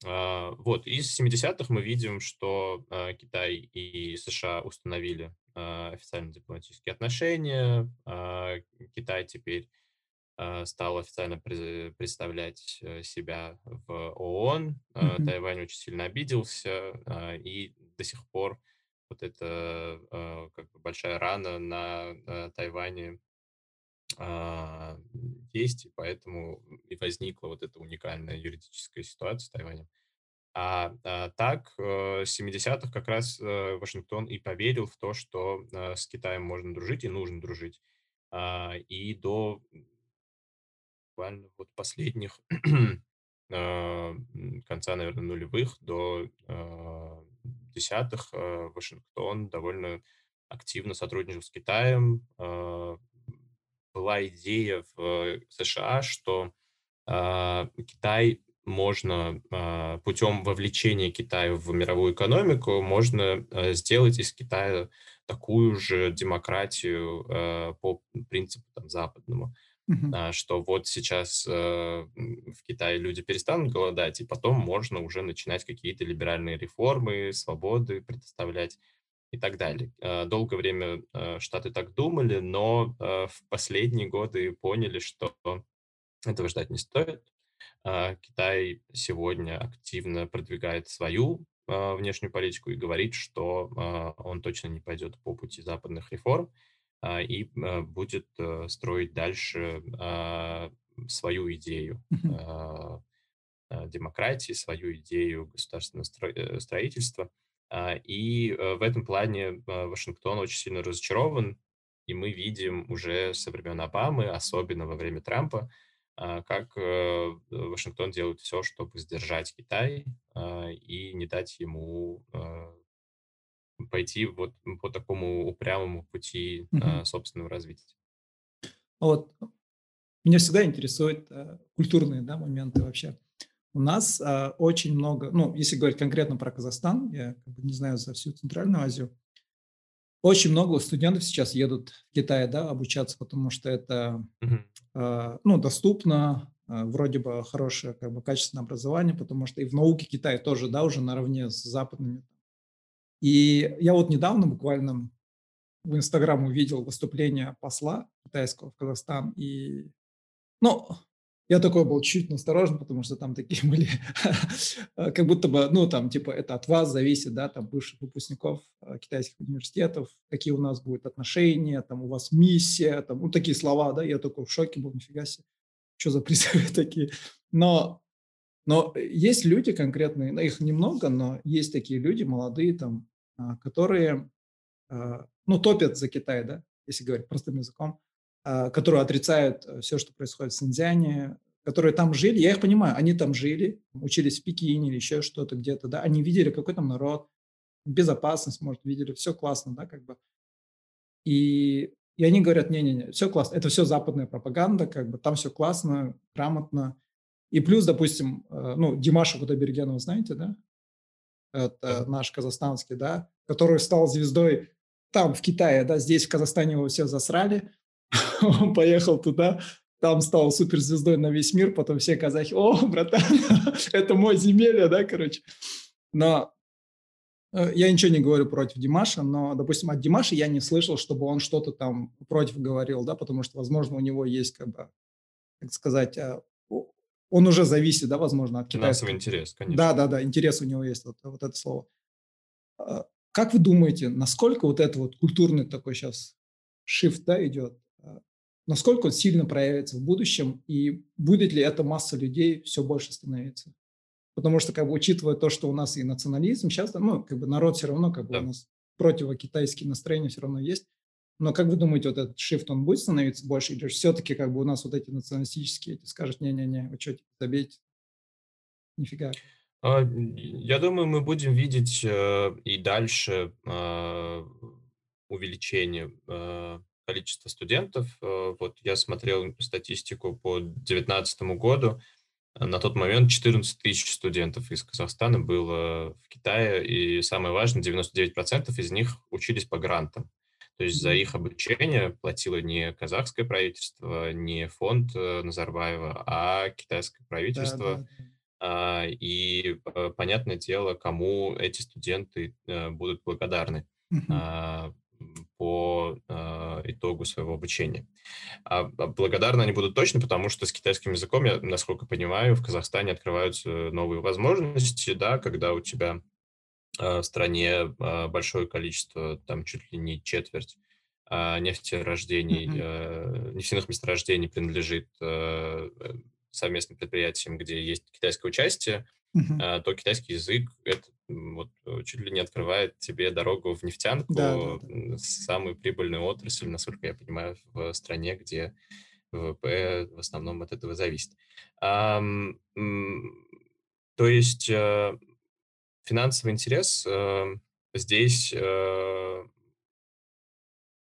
А, вот, из 70-х мы видим, что а, Китай и США установили а, официально дипломатические отношения. Китай теперь стал официально представлять э, себя в ООН. Мгм. Тайвань очень сильно обиделся, и до сих пор вот эта как бы большая рана на э, Тайване есть, и поэтому и возникла вот эта уникальная юридическая ситуация с Тайванем. А, а так, э, с 70-х как раз э, Вашингтон и поверил в то, что э, с Китаем можно дружить и нужно дружить. А, и до буквально вот последних а, конца, наверное, нулевых до а, десятых а, Вашингтон довольно активно сотрудничал с Китаем. Была идея в США, что а, Китай можно а, путем вовлечения Китая в мировую экономику, можно а, сделать из Китая такую же демократию а, по принципу там, западному. Мгм. Что вот сейчас в Китае люди перестанут голодать, и потом можно уже начинать какие-то либеральные реформы, свободы предоставлять и так далее. Долгое время Штаты так думали, но в последние годы поняли, что этого ждать не стоит, Китай сегодня активно продвигает свою внешнюю политику и говорит, что он точно не пойдет по пути западных реформ и будет э, строить дальше свою идею демократии, свою идею государственного э, строительства. И э, в этом плане Вашингтон очень сильно разочарован, и мы видим уже со времен Обамы, особенно во время Трампа, а, как э, Вашингтон делает все, чтобы сдержать Китай а, и не дать ему а, пойти вот по такому упрямому пути собственного развития. Вот меня всегда интересуют э, культурные да, моменты вообще. У нас э, очень много, ну, если говорить конкретно про Казахстан, я как бы не знаю за всю Центральную Азию, очень много студентов сейчас едут в Китай, да, обучаться, потому что это. А, ну, доступно, а, вроде бы хорошее, как бы, качественное образование, потому что и в науке Китай тоже, да, уже наравне с западными. И я вот недавно буквально в Инстаграм увидел выступление посла китайского в Казахстан, и, ну, я такой был чуть насторожен, потому что там такие были, как будто бы, ну, там, типа, это от вас зависит, да, там, бывших выпускников а, китайских университетов, какие у нас будут отношения, там, у вас миссия, там, ну, такие слова, да, я такой в шоке был, нифига себе, что за призывы такие. Но, но есть люди конкретные, ну, их немного, но есть такие люди, молодые, там, а, которые, а, ну, топят за Китай, да, если говорить простым языком, которые отрицают э, все, что происходит в Синьцзяне, которые там жили, я их понимаю, они там жили, учились в Пекине или еще что-то где-то, да, они видели, какой там народ, безопасность, может, видели, все классно, да, как бы. И, и они говорят, не-не-не, все классно, это все западная пропаганда, как бы, там все классно, грамотно. И плюс, допустим, э, ну, Димаша Кудайбергенова знаете, да? Это Да. наш казахстанский, да, который стал звездой там, в Китае, да, здесь в Казахстане его все засрали, он поехал туда, там стал суперзвездой на весь мир, потом все казахи, о, братан, это мой земелье, да, короче. Но э, я ничего не говорю против Димаша, но, допустим, от Димаша я не слышал, чтобы он что-то там против говорил, да, потому что, возможно, у него есть, как бы, как сказать, э, он уже зависит, да, возможно, от китайского. Финансовый интерес, конечно. Да, да, да, интерес у него есть, вот, вот это слово. А, как вы думаете, насколько вот это вот культурный такой сейчас shift да, идет? А, насколько он сильно проявится в будущем, и будет ли эта масса людей все больше становиться? Потому что, как бы, учитывая то, что у нас и национализм, сейчас, ну, как бы народ все равно, как бы, Да. у нас противокитайские настроения все равно есть. Но как вы думаете, вот этот shift, он будет становиться больше, или все-таки, как бы, у нас вот эти националистические, эти скажут, не-не-не, вы что, забейте, нифига. А, Я думаю, мы будем видеть э, и дальше а, увеличение количества студентов. А, Вот я смотрел статистику по 2019 году. А На тот момент 14 тысяч студентов из Казахстана было в Китае, и самое важное, 99% из них учились по грантам. То есть за их обучение платило не казахское правительство, не фонд э, Назарбаева, а китайское правительство. да, да. А, И э, понятное дело, кому эти студенты э, будут благодарны. Мгм. По э, итогу своего обучения. А, а благодарны они будут точно, потому что с китайским языком, я, насколько понимаю, в Казахстане открываются новые возможности, да, когда у тебя э, в стране э, большое количество, там чуть ли не четверть э, нефтерождений, э, нефтяных месторождений принадлежит э, совместным предприятиям, где есть китайское участие, Э, то китайский язык это вот чуть ли не открывает тебе дорогу в Да, да, нефтянку, да. м, самую прибыльную отрасль, насколько я понимаю, в стране, где ВВП в основном от этого зависит. М, то есть э, финансовый интерес э, здесь э,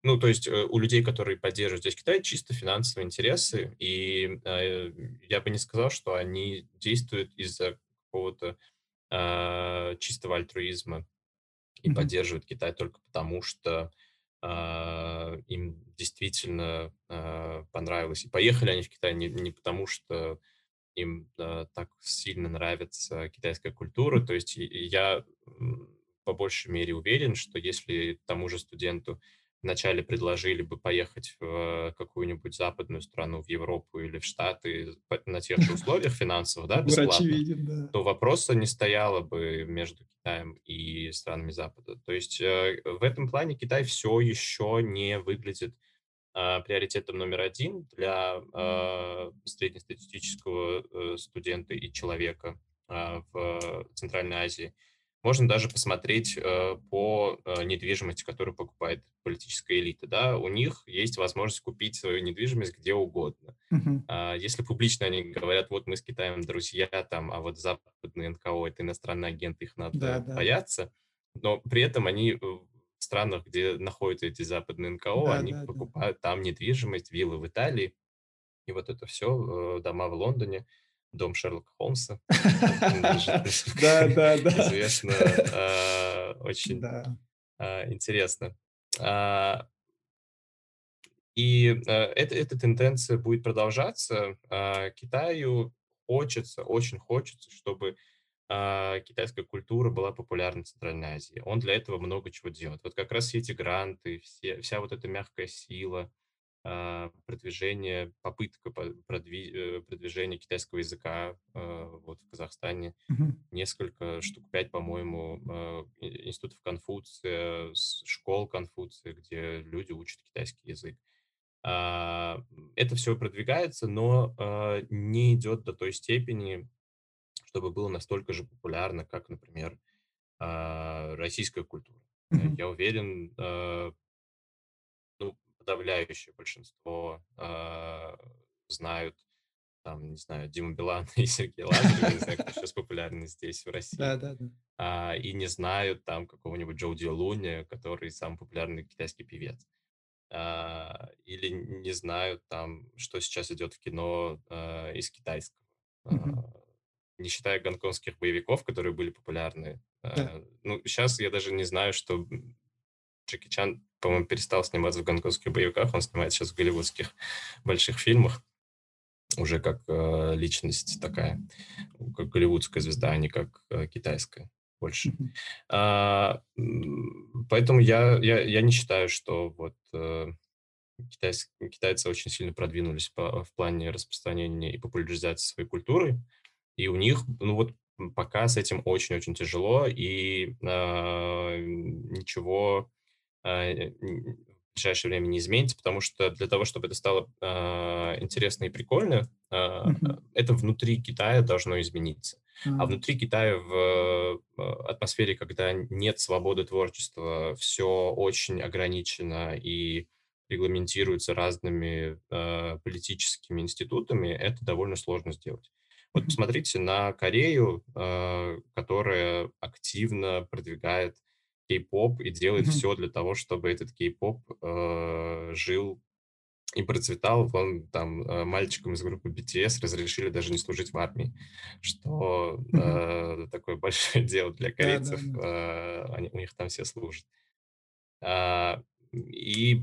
ну, то есть э, у людей, которые поддерживают здесь Китай, чисто финансовые интересы, и э, я бы не сказал, что они действуют из-за какого-то а, чистого альтруизма и Мгм. поддерживают Китай только потому, что а, им действительно а, понравилось. И поехали они в Китай не, не потому, что им а, так сильно нравится китайская культура. То есть я по большей мере уверен, что если тому же студенту вначале предложили бы поехать в какую-нибудь западную страну, в Европу или в Штаты на тех же условиях финансовых, да, бесплатно, очевиден, да. то вопроса не стояло бы между Китаем и странами Запада. То есть э, в этом плане Китай все еще не выглядит а, приоритетом номер один для среднестатистического э, студента и человека в Центральной Азии. Можно даже посмотреть э, по э, недвижимости, которую покупает политическая элита. Да? У них есть возможность купить свою недвижимость где угодно. А, Если публично они говорят, вот мы с Китаем друзья, там, а вот западные НКО– это иностранные агенты, их Да, надо да, да. бояться, но при этом они в странах, где находятся эти западные НКО, Да, они да, да. покупают там недвижимость, виллы в Италии, и вот это все, дома в Лондоне, дом Шерлока Холмса, Да, да, да. известно, а, очень а, интересно. А, и эта, эта тенденция будет продолжаться. Китаю хочется, очень хочется, чтобы китайская культура была популярна в Центральной Азии. Он для этого много чего делает. Вот как раз все эти гранты, все, вся вот эта мягкая сила, продвижение, попытка по- продви- э, продвижения китайского языка а, вот в Казахстане, Мгм. несколько штук, пять, по-моему, институтов Конфуция, школ Конфуция, где люди учат китайский язык. А, Это все продвигается, но не идет до той степени, чтобы было настолько же популярно, как, например, российская культура. Э, Мгм. Я уверен, э, подавляющее большинство а, знают, там, не знаю, Дима Билан и Сергей Лазарев, не знаю, кто сейчас популярный здесь, в Да, России, да, да. а, и не знают там какого-нибудь Джоу Ди Луни, который самый популярный китайский певец. А, Или не знают там, что сейчас идет в кино а, из китайского. Мгм. А, не считая гонконгских боевиков, которые были популярны. Да. Э, Ну, сейчас я даже не знаю, что Джеки Чан, по-моему, перестал сниматься в гонконгских боевиках, он снимается сейчас в голливудских больших фильмах, уже как э, личность такая, как голливудская звезда, а не как э, китайская больше. Мгм. А, Поэтому я, я, я не считаю, что вот э, китайс- китайцы очень сильно продвинулись по- в плане распространения и популяризации своей культуры. И у них, ну вот, пока с этим очень-очень тяжело, и ничего э, н- в ближайшее время не изменится, потому что для того, чтобы это стало а, интересно и прикольно, а, это внутри Китая должно измениться. А А, внутри Китая в э, атмосфере, когда нет свободы творчества, все очень ограничено и регламентируется разными э, политическими институтами, это довольно сложно сделать. Вот Мгм. посмотрите на Корею, э, которая активно продвигает кей-поп и делает Мгм. все для того, чтобы этот кей-поп э, жил и процветал. Вон там э, мальчикам из группы BTS разрешили даже не служить в армии, что э, такое большое дело для Да, да, корейцев. да. э, они, у них там все служат. А, и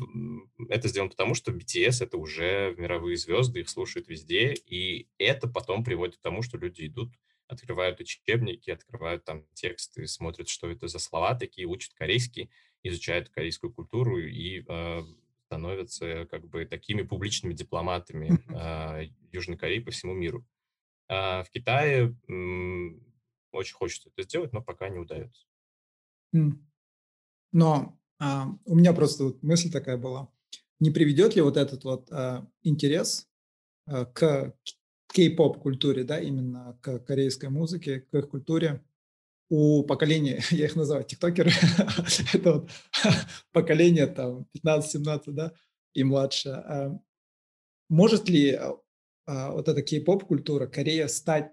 это сделано потому, что BTS это уже мировые звезды, их слушают везде, и это потом приводит к тому, что люди идут, открывают учебники, открывают там тексты, смотрят, что это за слова такие, учат корейский, изучают корейскую культуру и э, становятся как бы такими публичными дипломатами э, Южной Кореи по всему миру. А в Китае м, очень хочется это сделать, но пока не удается. Но а, у меня просто вот мысль такая была. Не приведет ли вот этот вот а, интерес а, к кей-поп культуре, да, именно к корейской музыке, к их культуре, у поколения, я их называю тиктокеры, это вот поколение там 15-17, да, и младше. А может ли а, а, вот эта кей-поп культура Корея стать,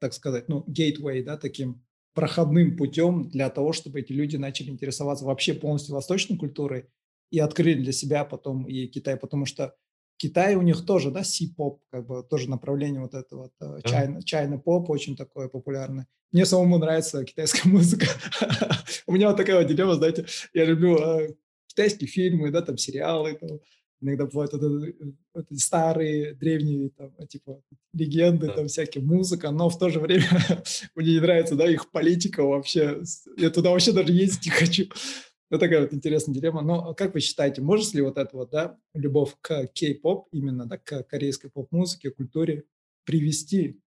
так сказать, ну, гейтвей, да, таким проходным путем для того, чтобы эти люди начали интересоваться вообще полностью восточной культурой и открыли для себя потом и Китай, потому что Китай у них тоже, да, си-поп, как бы тоже направление вот этого, вот, чайно, чайно поп очень такое популярное. Мне самому нравится китайская музыка. У меня вот такая вот дилемма, знаете, я люблю э, китайские фильмы, да, там сериалы, там, иногда бывают вот, вот, старые, древние, там, типа, легенды, там, всякие, музыка, но в то же время мне не нравится, да, их политика вообще. Я туда вообще даже ездить не хочу. Вот такая вот интересная дилемма. Но как вы считаете, может ли вот эта вот, да, любовь к кей-поп, именно, да, к корейской поп-музыке, культуре привести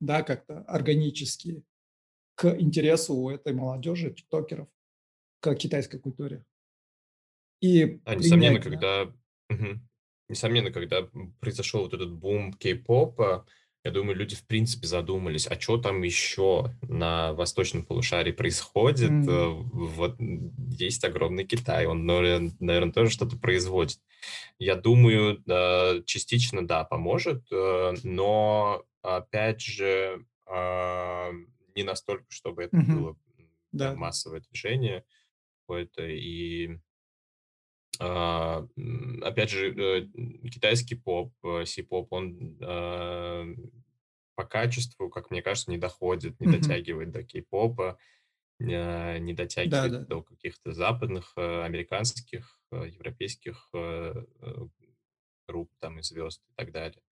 да, как-то органически к интересу у этой молодежи, тиктокеров, к китайской культуре. И а, несомненно, когда, да? угу. несомненно, когда произошел вот этот бум кей-попа, я думаю, люди в принципе задумались, а что там еще на восточном полушарии происходит? Mm. Вот есть огромный Китай, он, наверное, тоже что-то производит. Я думаю, частично, да, поможет, э, но опять же, а, не настолько, чтобы это mm-hmm. было да. массовое движение какое-то. И опять же, э, китайский поп, э, си-поп, он а, по качеству, как мне кажется, не доходит, не mm-hmm. дотягивает до кей-попа, не дотягивает да, да. до каких-то западных, э, американских, европейских групп там и звезд и так далее.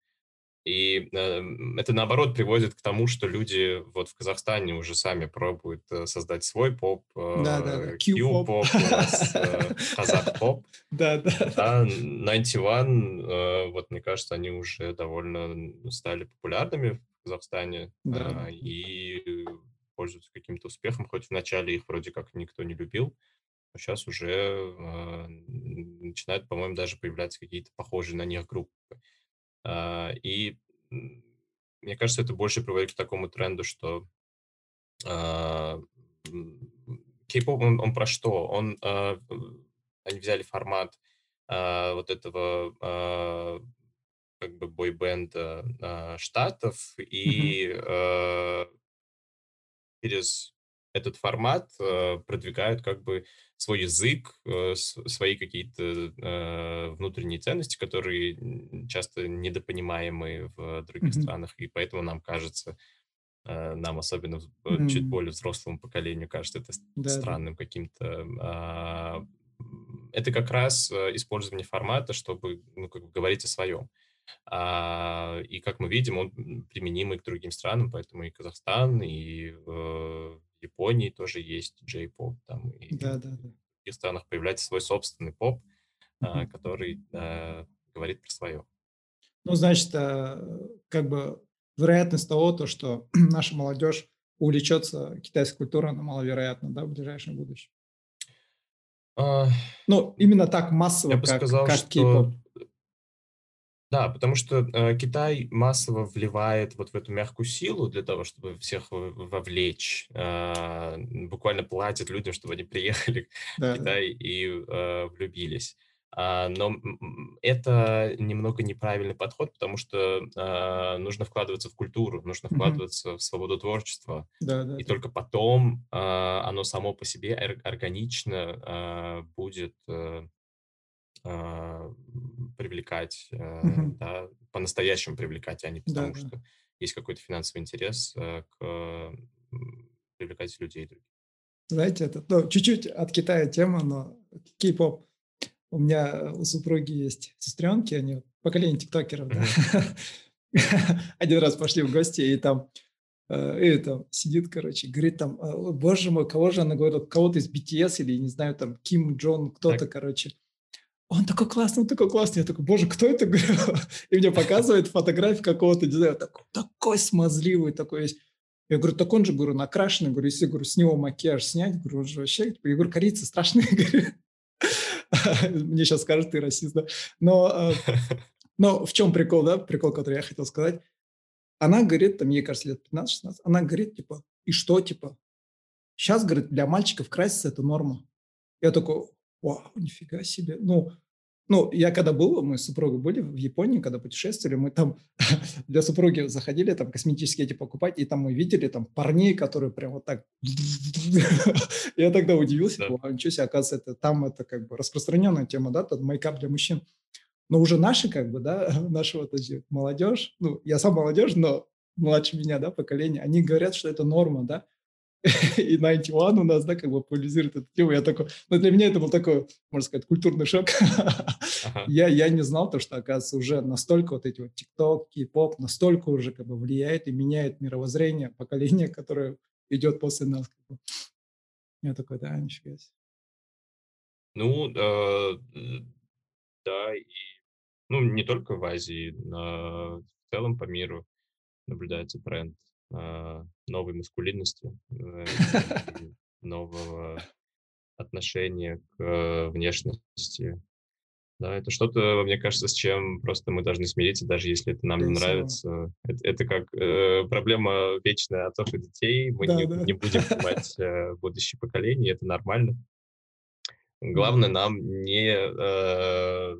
И э, это, наоборот, приводит к тому, что люди вот в Казахстане уже сами пробуют э, создать свой поп, э, да, да, Q-поп, э, казах-поп. Да, да. Да, 91, э, вот мне кажется, они уже довольно стали популярными в Казахстане да. э, и пользуются каким-то успехом, хоть вначале их вроде как никто не любил, но сейчас уже э, начинают, по-моему, даже появляться какие-то похожие на них группы. А, и мне кажется, это больше приводит к такому тренду, что а, кей-поп, он, он про что? Он, а, они взяли формат вот этого как бы бойбенда штатов и mm-hmm. через этот формат продвигают как бы свой язык, э, свои какие-то э, внутренние ценности, которые часто недопонимаемы в других mm-hmm. странах, и поэтому нам кажется, э, нам особенно mm-hmm. чуть более взрослому поколению кажется это да, странным да. каким-то. А, это как раз использование формата, чтобы ну, как бы говорить о своем. А, и как мы видим, он применимый к другим странам, поэтому и Казахстан, и Японии тоже есть джей-поп, там и да, да, да. в других странах появляется свой собственный поп, mm-hmm. который а, говорит про свое. Ну, значит, а, как бы вероятность того, то, что наша молодежь увлечется китайской культурой, она маловероятна, да, в ближайшем будущем. А, ну, именно так массово, я бы как, сказал, как что... Да, потому что э, Китай массово вливает вот в эту мягкую силу для того, чтобы всех вовлечь. Э, буквально платит людям, чтобы они приехали да, в Китай да. и э, влюбились. А, но это немного неправильный подход, потому что а, нужно вкладываться в культуру, нужно вкладываться mm-hmm. в свободу творчества. Да, да, и да. только потом а, оно само по себе органично а, будет а, привлекать, угу. да, по-настоящему привлекать, а не потому, да, что да. есть какой-то финансовый интерес э, к привлекать людей других. Знаете, это ну, чуть-чуть от Китая тема, но кей-поп. У меня у супруги есть сестренки, они поколение тиктокеров, да. Один раз пошли в гости, и там э, и там сидит, короче, говорит там, «Э, боже мой, кого же она говорит, кого-то из BTS или, не знаю, там, Ким Джон, кто-то, короче. Он такой классный, он такой классный. Я такой, боже, кто это? И мне показывает фотографию какого-то, не знаю, такой, такой смазливый, такой есть. Я говорю, так он же, говорю, накрашенный. Говорю, если, говорю, с него макияж снять, говорю, он же вообще, я говорю, корица страшная. Мне сейчас скажут, ты расист, да? Но, э, но в чем прикол, да? Прикол, который я хотел сказать. Она говорит, там, ей кажется, лет 15-16, она говорит, типа, и что, типа? Сейчас, говорит, для мальчиков краситься – это норма. Я такой, вау, нифига себе. Ну, ну, я когда был, мы с супругой были в Японии, когда путешествовали, мы там для супруги заходили, там косметические эти покупать, и там мы видели там парней, которые прям вот так... Я тогда удивился, да. ничего себе, оказывается, это, там это как бы распространенная тема, да, тот мейкап для мужчин. Но уже наши, как бы, да, наша вот эти молодежь, ну, я сам молодежь, но младше меня, да, поколение, они говорят, что это норма, да, и 91 у нас, да, как бы популяризирует эту тему. Я такой, ну, для меня это был такой, можно сказать, культурный шок. Ага. я, я не знал то, что, оказывается, уже настолько вот эти вот ТикТок, кей-поп настолько уже как бы влияет и меняет мировоззрение поколения, которое идет после нас. Как бы. Я такой, да, нифига себе. Ну, э, да, и, ну, не только в Азии, но в целом по миру наблюдается тренд новой маскулинности, э, нового отношения к э, внешности. Да, это что-то, мне кажется, с чем просто мы должны смириться, даже если это нам не нравится. Это, это как э, проблема вечная отцов и детей. Мы да, не, да. не будем понимать э, будущее поколение, это нормально. Главное нам не, э, э,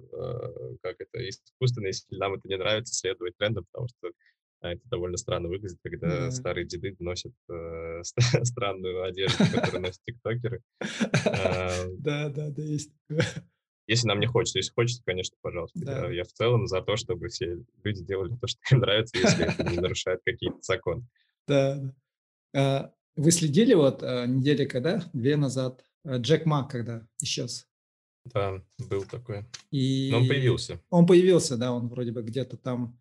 как это, искусственно, если нам это не нравится, следовать трендам, потому что а это довольно странно выглядит, когда да. старые деды носят э, странную одежду, которую носят тиктокеры. Да, да, да, есть Если нам не хочется. Если хочется, конечно, пожалуйста. Я, я в целом за то, чтобы все люди делали то, что им нравится, если это не нарушает какие-то законы. Да, да. А, вы следили вот а, недели когда, две назад, а, Джек Мак, когда исчез? Да, был такой. И... Но он появился. Он появился, да, он вроде бы где-то там.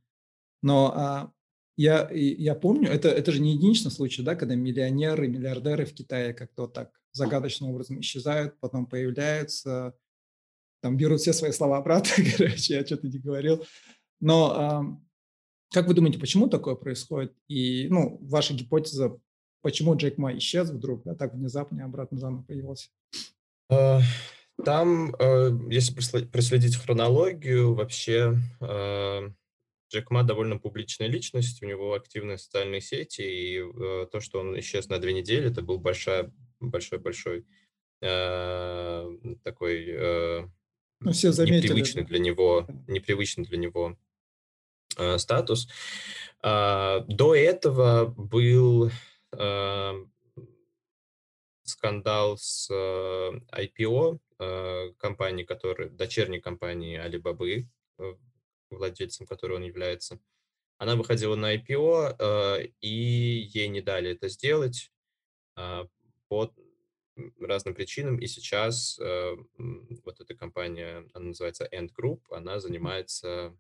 Но я, я помню, это, это же не единичный случай, да, когда миллионеры, миллиардеры в Китае как-то вот так загадочным образом исчезают, потом появляются, там берут все свои слова обратно, короче, я что-то не говорил. Но а, как вы думаете, почему такое происходит? И, ну, ваша гипотеза, почему Джек Ма исчез вдруг, да, так внезапно обратно заново появился? А, там, э, если проследить хронологию, вообще а, Джек Ма довольно публичная личность, у него активные социальные сети, и э, то, что он исчез на две недели, это был большой, большой, большой э, такой э, ну, все заметили, непривычный для него, непривычный для него э, статус. Э, до этого был э, скандал с э, IPO э, компании, которая дочерней компании Alibaba э, владельцем которой он является. Она выходила на IPO, э, и ей не дали это сделать э, по разным причинам. И сейчас э, вот эта компания, она называется End Group, она занимается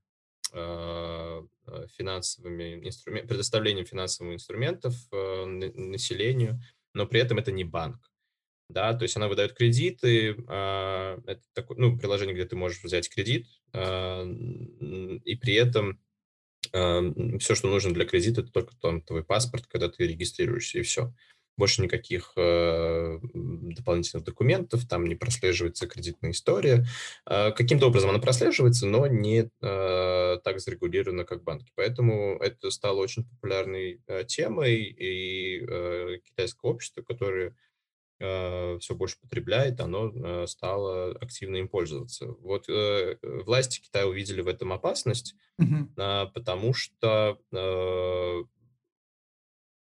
финансовыми инструментами, предоставлением финансовых инструментов населению, но при этом это не банк да, то есть она выдает кредиты, а, это такое, ну, приложение, где ты можешь взять кредит, а, и при этом а, все, что нужно для кредита, это только там твой паспорт, когда ты регистрируешься, и все. Больше никаких дополнительных документов, там не прослеживается кредитная история. Каким-то образом она прослеживается, но не так зарегулирована, как банки. Поэтому это стало очень популярной темой, и китайское общество, которое э, все больше потребляет, оно э, стало активно им пользоваться. Вот э, власти Китая увидели в этом опасность, э, потому что э,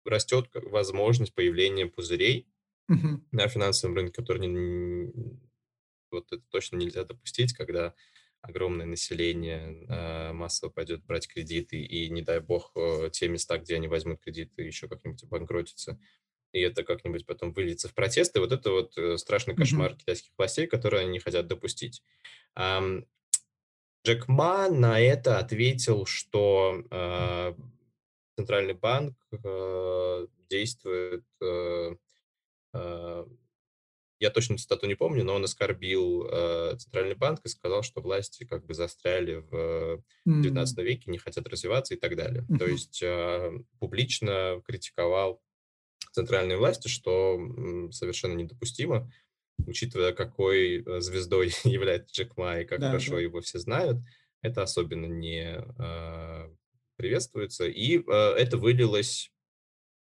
растет возможность появления пузырей угу. на финансовом рынке, который не, вот это точно нельзя допустить, когда огромное население э, массово пойдет брать кредиты, и, не дай бог, э, те места, где они возьмут кредиты, еще как-нибудь обанкротятся и это как-нибудь потом выльется в протесты. Вот это вот э, страшный кошмар mm-hmm. китайских властей, который они не хотят допустить. Джек Ма на это ответил, что э, центральный банк э, действует э, э, я точно цитату не помню, но он оскорбил э, Центральный банк и сказал, что власти как бы застряли в XIX веке, не хотят развиваться и так далее. То есть э, публично критиковал центральные власти, что совершенно недопустимо, учитывая, какой э, звездой является Джек Ма и как да, хорошо да. его все знают, это особенно не э, приветствуется. И э, это вылилось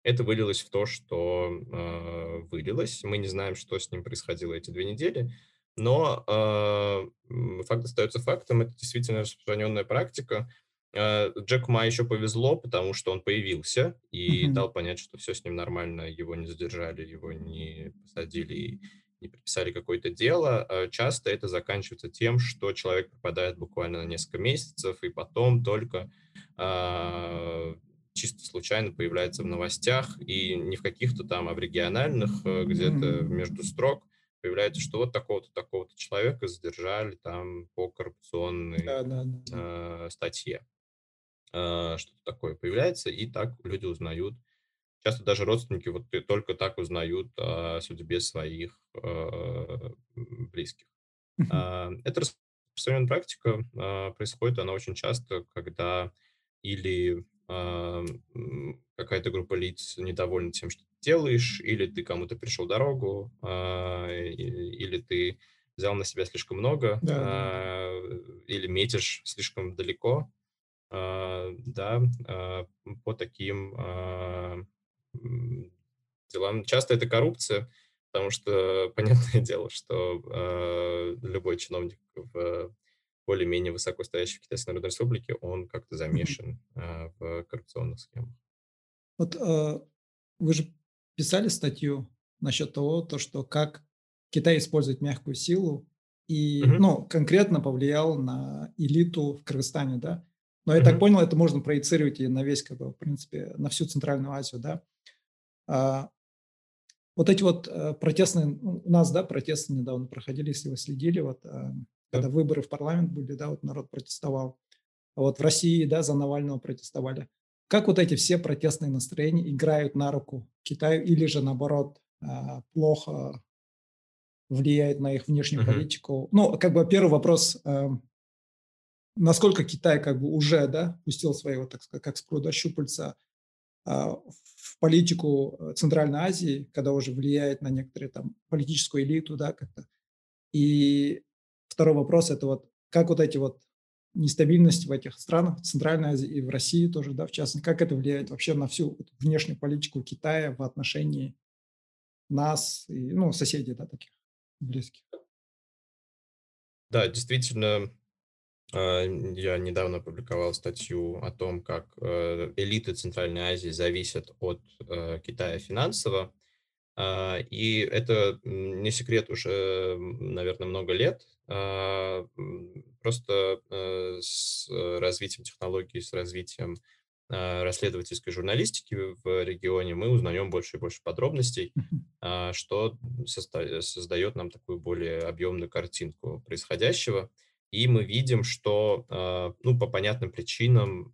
это вылилось в то, что э, вылилось. Мы не знаем, что с ним происходило эти две недели, но э, факт остается фактом. Это действительно распространенная практика. Э, Джеку Ма еще повезло, потому что он появился и mm-hmm. дал понять, что все с ним нормально, его не задержали, его не посадили не приписали какое-то дело. Часто это заканчивается тем, что человек попадает буквально на несколько месяцев, и потом только чисто случайно появляется в новостях, и не в каких-то там, а в региональных, э, где-то между строк появляется, что вот такого-то, такого-то человека задержали там по коррупционной да, да, да. Э, статье. Э, что-то такое появляется, и так люди узнают. Часто даже родственники вот только так узнают о судьбе своих э, близких. Э, это распространенная практика, э, происходит она очень часто, когда или какая-то группа лиц недовольна тем, что ты делаешь, или ты кому-то пришел дорогу, а, или ты взял на себя слишком много, да, а, или метишь слишком далеко, а, да, по таким делам. Часто это коррупция, потому что понятное дело, что любой чиновник в более-менее высоко стоящий в Китайской Народной Республике, он как-то замешан в коррупционных схемах. Вот вы же писали статью насчет того, то, что как Китай использует мягкую силу и, mm-hmm. ну, конкретно повлиял на элиту в Кыргызстане, да? Но я mm-hmm. так понял, это можно проецировать и на весь, как бы, в принципе, на всю Центральную Азию, да? А, вот эти вот э, протестные, у нас, да, протесты недавно проходили, если вы следили, вот э, когда выборы в парламент были, да, вот народ протестовал. А вот в России, да, за Навального протестовали. Как вот эти все протестные настроения играют на руку Китаю или же наоборот а, плохо влияет на их внешнюю uh-huh. политику? Ну, как бы первый вопрос, эм, насколько Китай как бы уже, да, пустил свои, вот, так сказать, как с пруда щупальца а, в политику э, Центральной Азии, когда уже влияет на некоторые там политическую элиту, да, как-то. И Второй вопрос – это вот как вот эти вот нестабильности в этих странах, в Центральной Азии и в России тоже, да, в частности, как это влияет вообще на всю внешнюю политику Китая в отношении нас и, ну, соседей, да, таких близких. Да, действительно, я недавно опубликовал статью о том, как э, элиты Центральной Азии зависят от э, Китая финансово. А, и это не секрет уже, наверное, много лет. А, просто э, с развитием технологий, с развитием а, расследовательской журналистики в регионе мы узнаем больше и больше подробностей, что создает нам такую более объемную картинку происходящего. И мы видим, что ну, по понятным причинам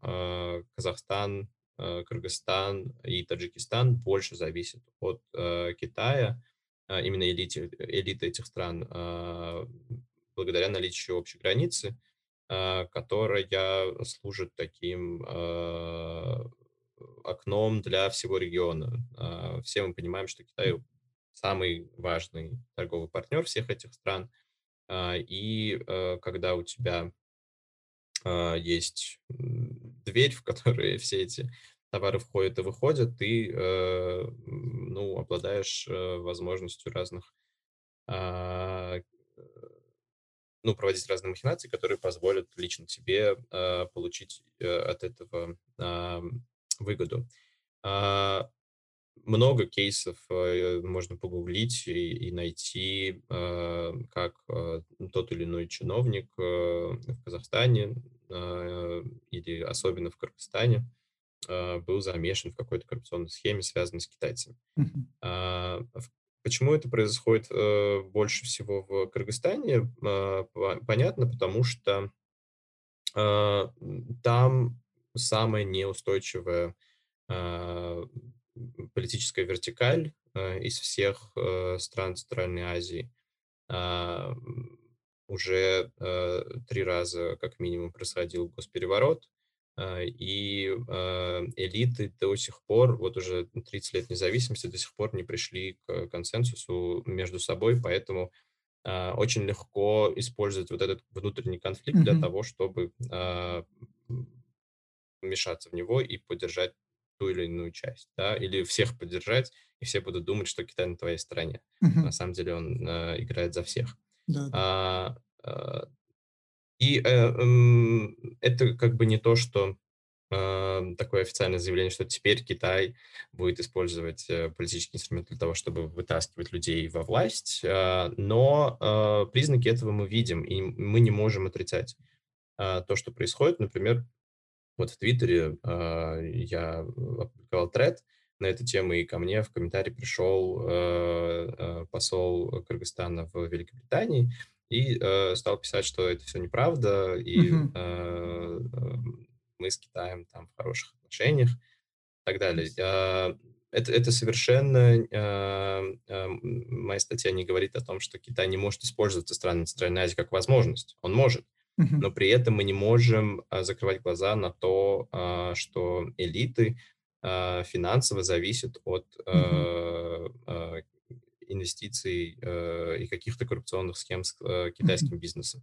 Казахстан, Кыргызстан и Таджикистан больше зависят от Китая, именно элиты, элиты этих стран благодаря наличию общей границы, которая служит таким окном для всего региона. Все мы понимаем, что Китай самый важный торговый партнер всех этих стран. И когда у тебя есть дверь, в которой все эти товары входят и выходят, ты ну, обладаешь возможностью разных ну, проводить разные махинации, которые позволят лично тебе э, получить э, от этого э, выгоду. Э, много кейсов э, можно погуглить и, и найти, э, как э, тот или иной чиновник в Казахстане или особенно в Кыргызстане был замешан в какой-то коррупционной схеме, связанной с китайцами. Mm-hmm. В Почему это происходит больше всего в Кыргызстане? Э, понятно, потому что там самая неустойчивая а, политическая вертикаль э, из всех э, стран Центральной Азии. А, уже э, три раза, как минимум, происходил госпереворот, и элиты до сих пор, вот уже 30 лет независимости, до сих пор не пришли к консенсусу между собой, поэтому очень легко использовать вот этот внутренний конфликт для Мгм. того, чтобы вмешаться в него и поддержать ту или иную часть, да, или всех поддержать, и все будут думать, что Китай на твоей стороне. На Мгм. самом деле он э, играет за всех. Да. А, а, и э, м, это как бы не то, что а, такое официальное заявление, что теперь Китай будет использовать э, политический инструмент для того, чтобы вытаскивать людей во власть, а, но а, признаки этого мы видим, и мы не можем отрицать а, то, что происходит. Например, вот в Твиттере а, я опубликовал тред на эту тему, и ко мне в комментарий пришел э, э, посол Кыргызстана в Великобритании и э, стал писать, что это все неправда, и э, Мгм. э, мы с Китаем там в хороших отношениях и так далее. А, Это, это совершенно... а, а, Моя статья не говорит о том, что Китай не может использовать страны Центральной Азии как возможность. Он может. Но при этом мы не можем а, закрывать глаза на то, а, что элиты а, финансово зависят от а, инвестиций э, и каких-то коррупционных схем с э, китайским бизнесом.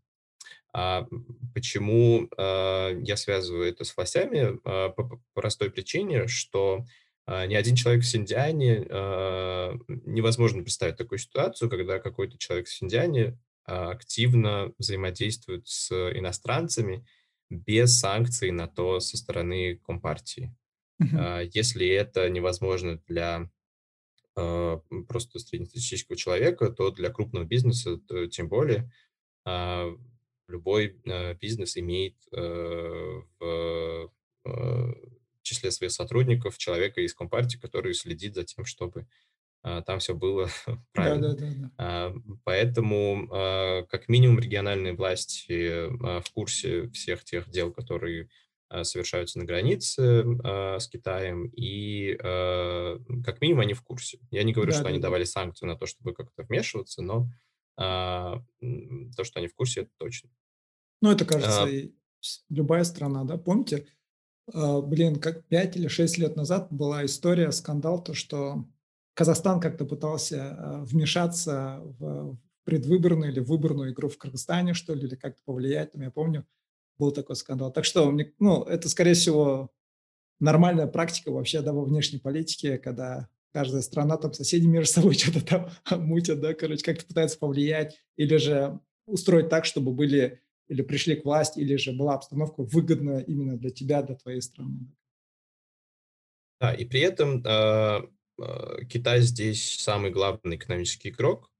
А почему я связываю это с властями? По простой причине, что ни один человек в Синьцзяне а, невозможно представить такую ситуацию, когда какой-то человек в Синьцзяне а, активно взаимодействует с иностранцами без санкций на то со стороны Компартии. А, Если это невозможно для а, просто среднестатистического человека, то для крупного бизнеса то тем более а, любой а, бизнес имеет э, в э, числе своих сотрудников человека из Компартии, который следит за тем, чтобы а, там все было правильно. Да-да-да-да. А, Поэтому, а, как минимум, региональные власти а, в курсе всех тех дел, которые а, совершаются на границе а, с Китаем, и а, как минимум они в курсе. Я не говорю, что они Да-да-да. давали санкции на то, чтобы как-то вмешиваться, но а, то, что они в курсе, это точно. Ну, это, кажется, А, любая страна, да. Помните, а, блин, как 5 или 6 лет назад была история, скандал, то, что Казахстан как-то пытался, а, вмешаться в предвыборную или выборную игру в Кыргызстане, что ли, или как-то повлиять. Там, я помню, был такой скандал. Так что, мне ну, это, скорее всего, нормальная практика вообще, да, во внешней политике, когда каждая страна, там, соседи между собой что-то там мутят, да, короче, как-то пытаются повлиять или же устроить так, чтобы были или пришли к власти, или же была обстановка выгодная именно для тебя, для твоей страны. Да, и при этом а, Китай здесь самый главный экономический игрок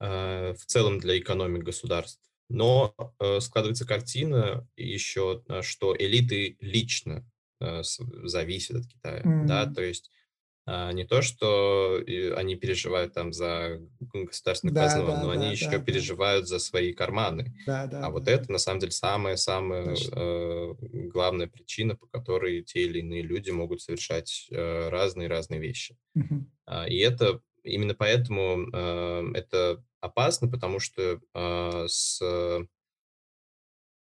а, в целом для экономик государств. Но э, складывается картина еще, а, что элиты лично зависят от Китая. Да, М, то есть а, не то, что э, они переживают там за государственную Да, казну, да, но да, они да, еще да, переживают за свои карманы. да, да, А вот да, да, это, на самом деле, самая-самая э, главная причина, по которой те или иные люди могут совершать э, разные-разные вещи. Мгм. А, и это именно поэтому э, это опасно, потому что а, с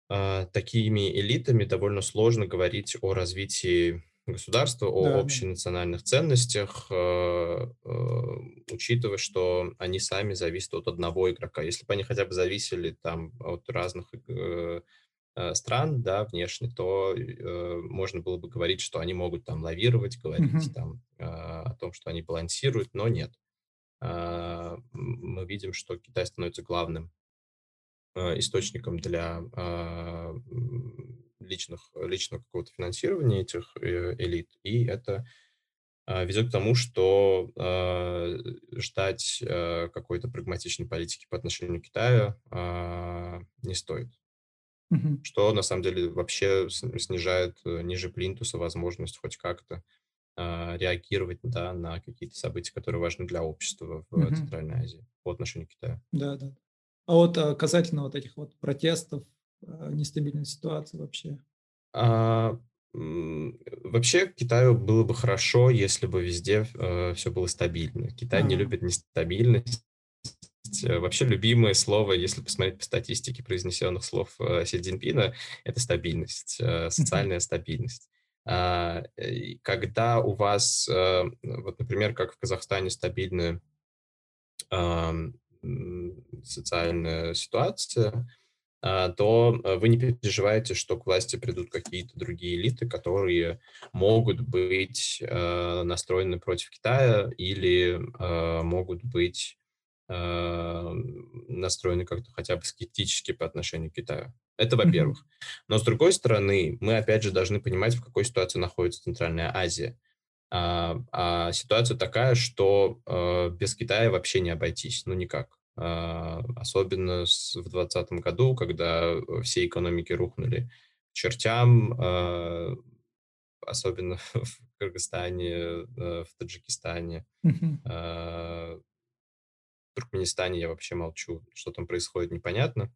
а, такими элитами довольно сложно говорить о развитии государства, о Да, общенациональных ценностях, э, э, учитывая, что они сами зависят от одного игрока. Если бы они хотя бы зависели там от разных э, э, стран, да, внешне, то э, можно было бы говорить, что они могут там лавировать, говорить Мгм. там э, о том, что они балансируют, но нет. М, мы видим, что Китай становится главным э, источником для личных, личного какого-то финансирования этих э, элит, и это а, ведет к тому, что а, ждать а, какой-то прагматичной политики по отношению к Китаю а, не стоит. Мгм. Что на самом деле вообще сн- снижает э, ниже плинтуса возможность хоть как-то а, реагировать да, на какие-то события, которые важны для общества в Мгм. Центральной Азии по отношению к Китаю. Да, да. А вот, касательно вот этих вот протестов, нестабильной ситуации вообще. А, вообще Китаю было бы хорошо, если бы везде э, все было стабильно. Китай не любит нестабильность. Э, вообще любимое слово, если посмотреть по статистике произнесенных слов э, Си Цзиньпина, это стабильность, э, социальная стабильность. А, когда у вас, э, вот, например, как в Казахстане стабильная социальная ситуация, а, то э, вы не переживаете, что к власти придут какие-то другие элиты, которые могут быть э, настроены против Китая или э, могут быть настроены как-то хотя бы скептически по отношению к Китаю. Это во-первых. Но с другой стороны, мы опять же должны понимать, в какой ситуации находится Центральная Азия. А, а ситуация такая, что без Китая вообще не обойтись, ну никак. А, особенно в 2020 году, когда все экономики рухнули к чертям, а, особенно в Кыргызстане, э, в Таджикистане, uh в Туркменистане я вообще молчу, что там происходит, непонятно.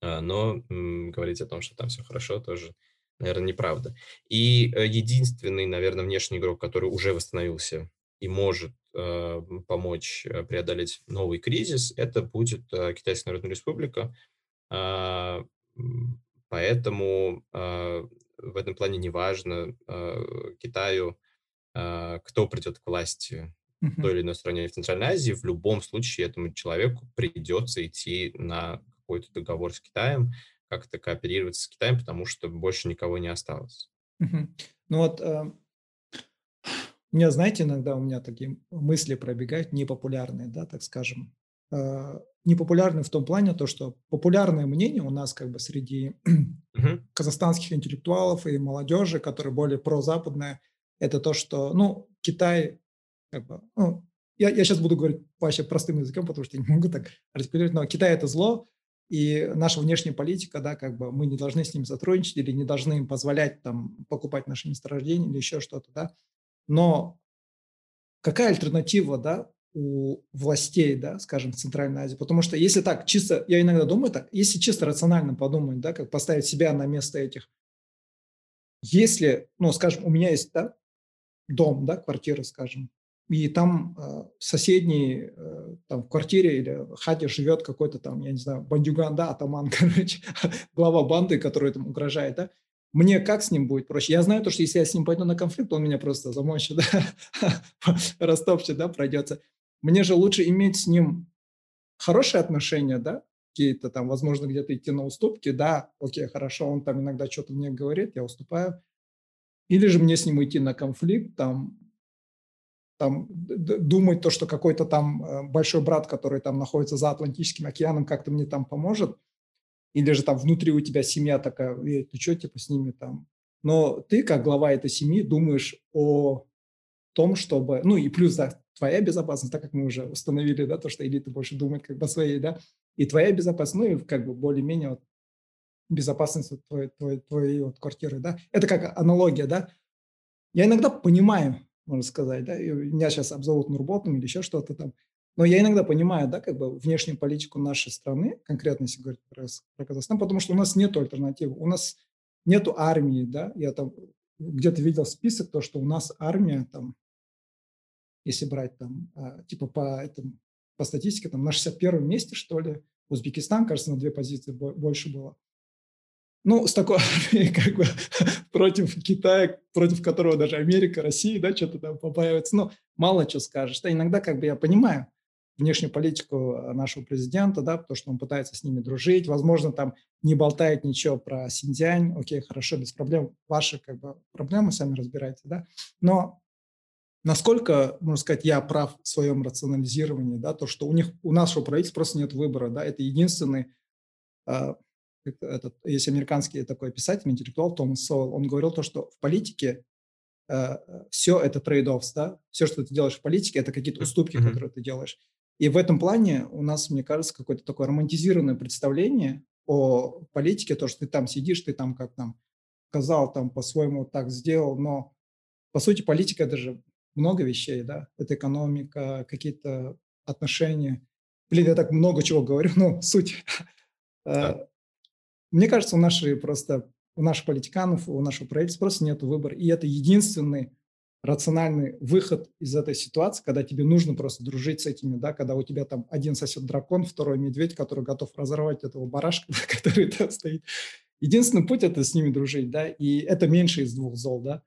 Но говорить о том, что там все хорошо, тоже, наверное, неправда. И э, единственный, наверное, внешний игрок, который уже восстановился и может э, помочь э, преодолеть новый кризис, это будет э, Китайская Народная Республика. Э, поэтому э, в этом плане неважно э, Китаю, э, кто придет к власти в той или иной стране в Центральной Азии, в любом случае этому человеку придется идти на какой-то договор с Китаем, как-то кооперироваться с Китаем, потому что больше никого не осталось. Ну вот э, меня, знаете, иногда у меня такие мысли пробегают непопулярные, да, так скажем. Э, непопулярные в том плане, то, что популярное мнение у нас как бы среди казахстанских интеллектуалов и молодежи, которые более прозападные, это то, что, ну, Китай, как бы, ну, я, я сейчас буду говорить вообще простым языком, потому что я не могу так артикулировать, но Китай – это зло, и наша внешняя политика, да, как бы мы не должны с ним сотрудничать или не должны им позволять там покупать наши месторождения или еще что-то, да. Но какая альтернатива, да, у властей, да, скажем, в Центральной Азии? Потому что если так, чисто, я иногда думаю так, если чисто рационально подумать, да, как поставить себя на место этих, если, ну, скажем, у меня есть, да, дом, да, квартира, скажем, и там э, соседний, э, там в квартире или хате живет какой-то там, я не знаю, бандюган, да, атаман, короче, глава банды, который там угрожает, да, мне как с ним будет проще? Я знаю то, что если я с ним пойду на конфликт, он меня просто замочит, да? растопчет, да, пройдется. Мне же лучше иметь с ним хорошие отношения, да, какие-то там, возможно, где-то идти на уступки, да, окей, хорошо, он там иногда что-то мне говорит, я уступаю. Или же мне с ним идти на конфликт, там, там думать то, что какой-то там э, большой брат, который там находится за Атлантическим океаном, как-то мне там поможет – или же там внутри у тебя семья такая, ты что, типа, с ними там. Но ты, как глава этой семьи, думаешь о том, чтобы, ну и плюс, да, твоя безопасность, так как мы уже установили, да, то, что элита больше думает как бы о своей, да, и твоя безопасность, ну и как бы более-менее вот, безопасность вот твоей, твоей, твоей вот квартиры, да. Это как аналогия, да. Я иногда понимаю, можно сказать, да, меня сейчас обзовут Нурботом или еще что-то там, но я иногда понимаю, да, как бы внешнюю политику нашей страны, конкретно если говорить про, про Казахстан, потому что у нас нет альтернативы. У нас нет армии, да, я там где-то видел список, то, что у нас армия там, если брать там, а, типа по, этому, по статистике, там на 61 месте, что ли, Узбекистан, кажется, на две позиции больше было. Ну, с такой армией, как бы, против Китая, против которого даже Америка, Россия, да, что-то там побаивается. Ну, мало что скажешь. Да, иногда, как бы, я понимаю, внешнюю политику э, нашего президента, да, потому что он пытается с ними дружить, возможно, там не болтает ничего про Синьцзянь, окей, хорошо, без проблем, ваши как бы проблемы сами разбирайте, да, но насколько, можно сказать, я прав в своем рационализировании, да, то, что у них, у нашего правительства просто нет выбора, да, это единственный, э, этот, есть американский такой писатель, интеллектуал Томас Соул, он говорил то, что в политике э, все это trade-offs, да, все, что ты делаешь в политике, это какие-то уступки, mm-hmm. которые ты делаешь. И в этом плане у нас, мне кажется, какое-то такое романтизированное представление о политике, то, что ты там сидишь, ты там как там сказал, там по-своему так сделал, но по сути политика – это же много вещей, да, это экономика, какие-то отношения. Блин, я так много чего говорю, но суть. Да. Мне кажется, у нашей просто у наших политиканов, у нашего правительства просто нет выбора. И это единственный рациональный выход из этой ситуации, когда тебе нужно просто дружить с этими, да, когда у тебя там один сосед дракон, второй медведь, который готов разорвать этого барашка, который там стоит. Единственный путь – это с ними дружить, да, и это меньше из двух зол, да.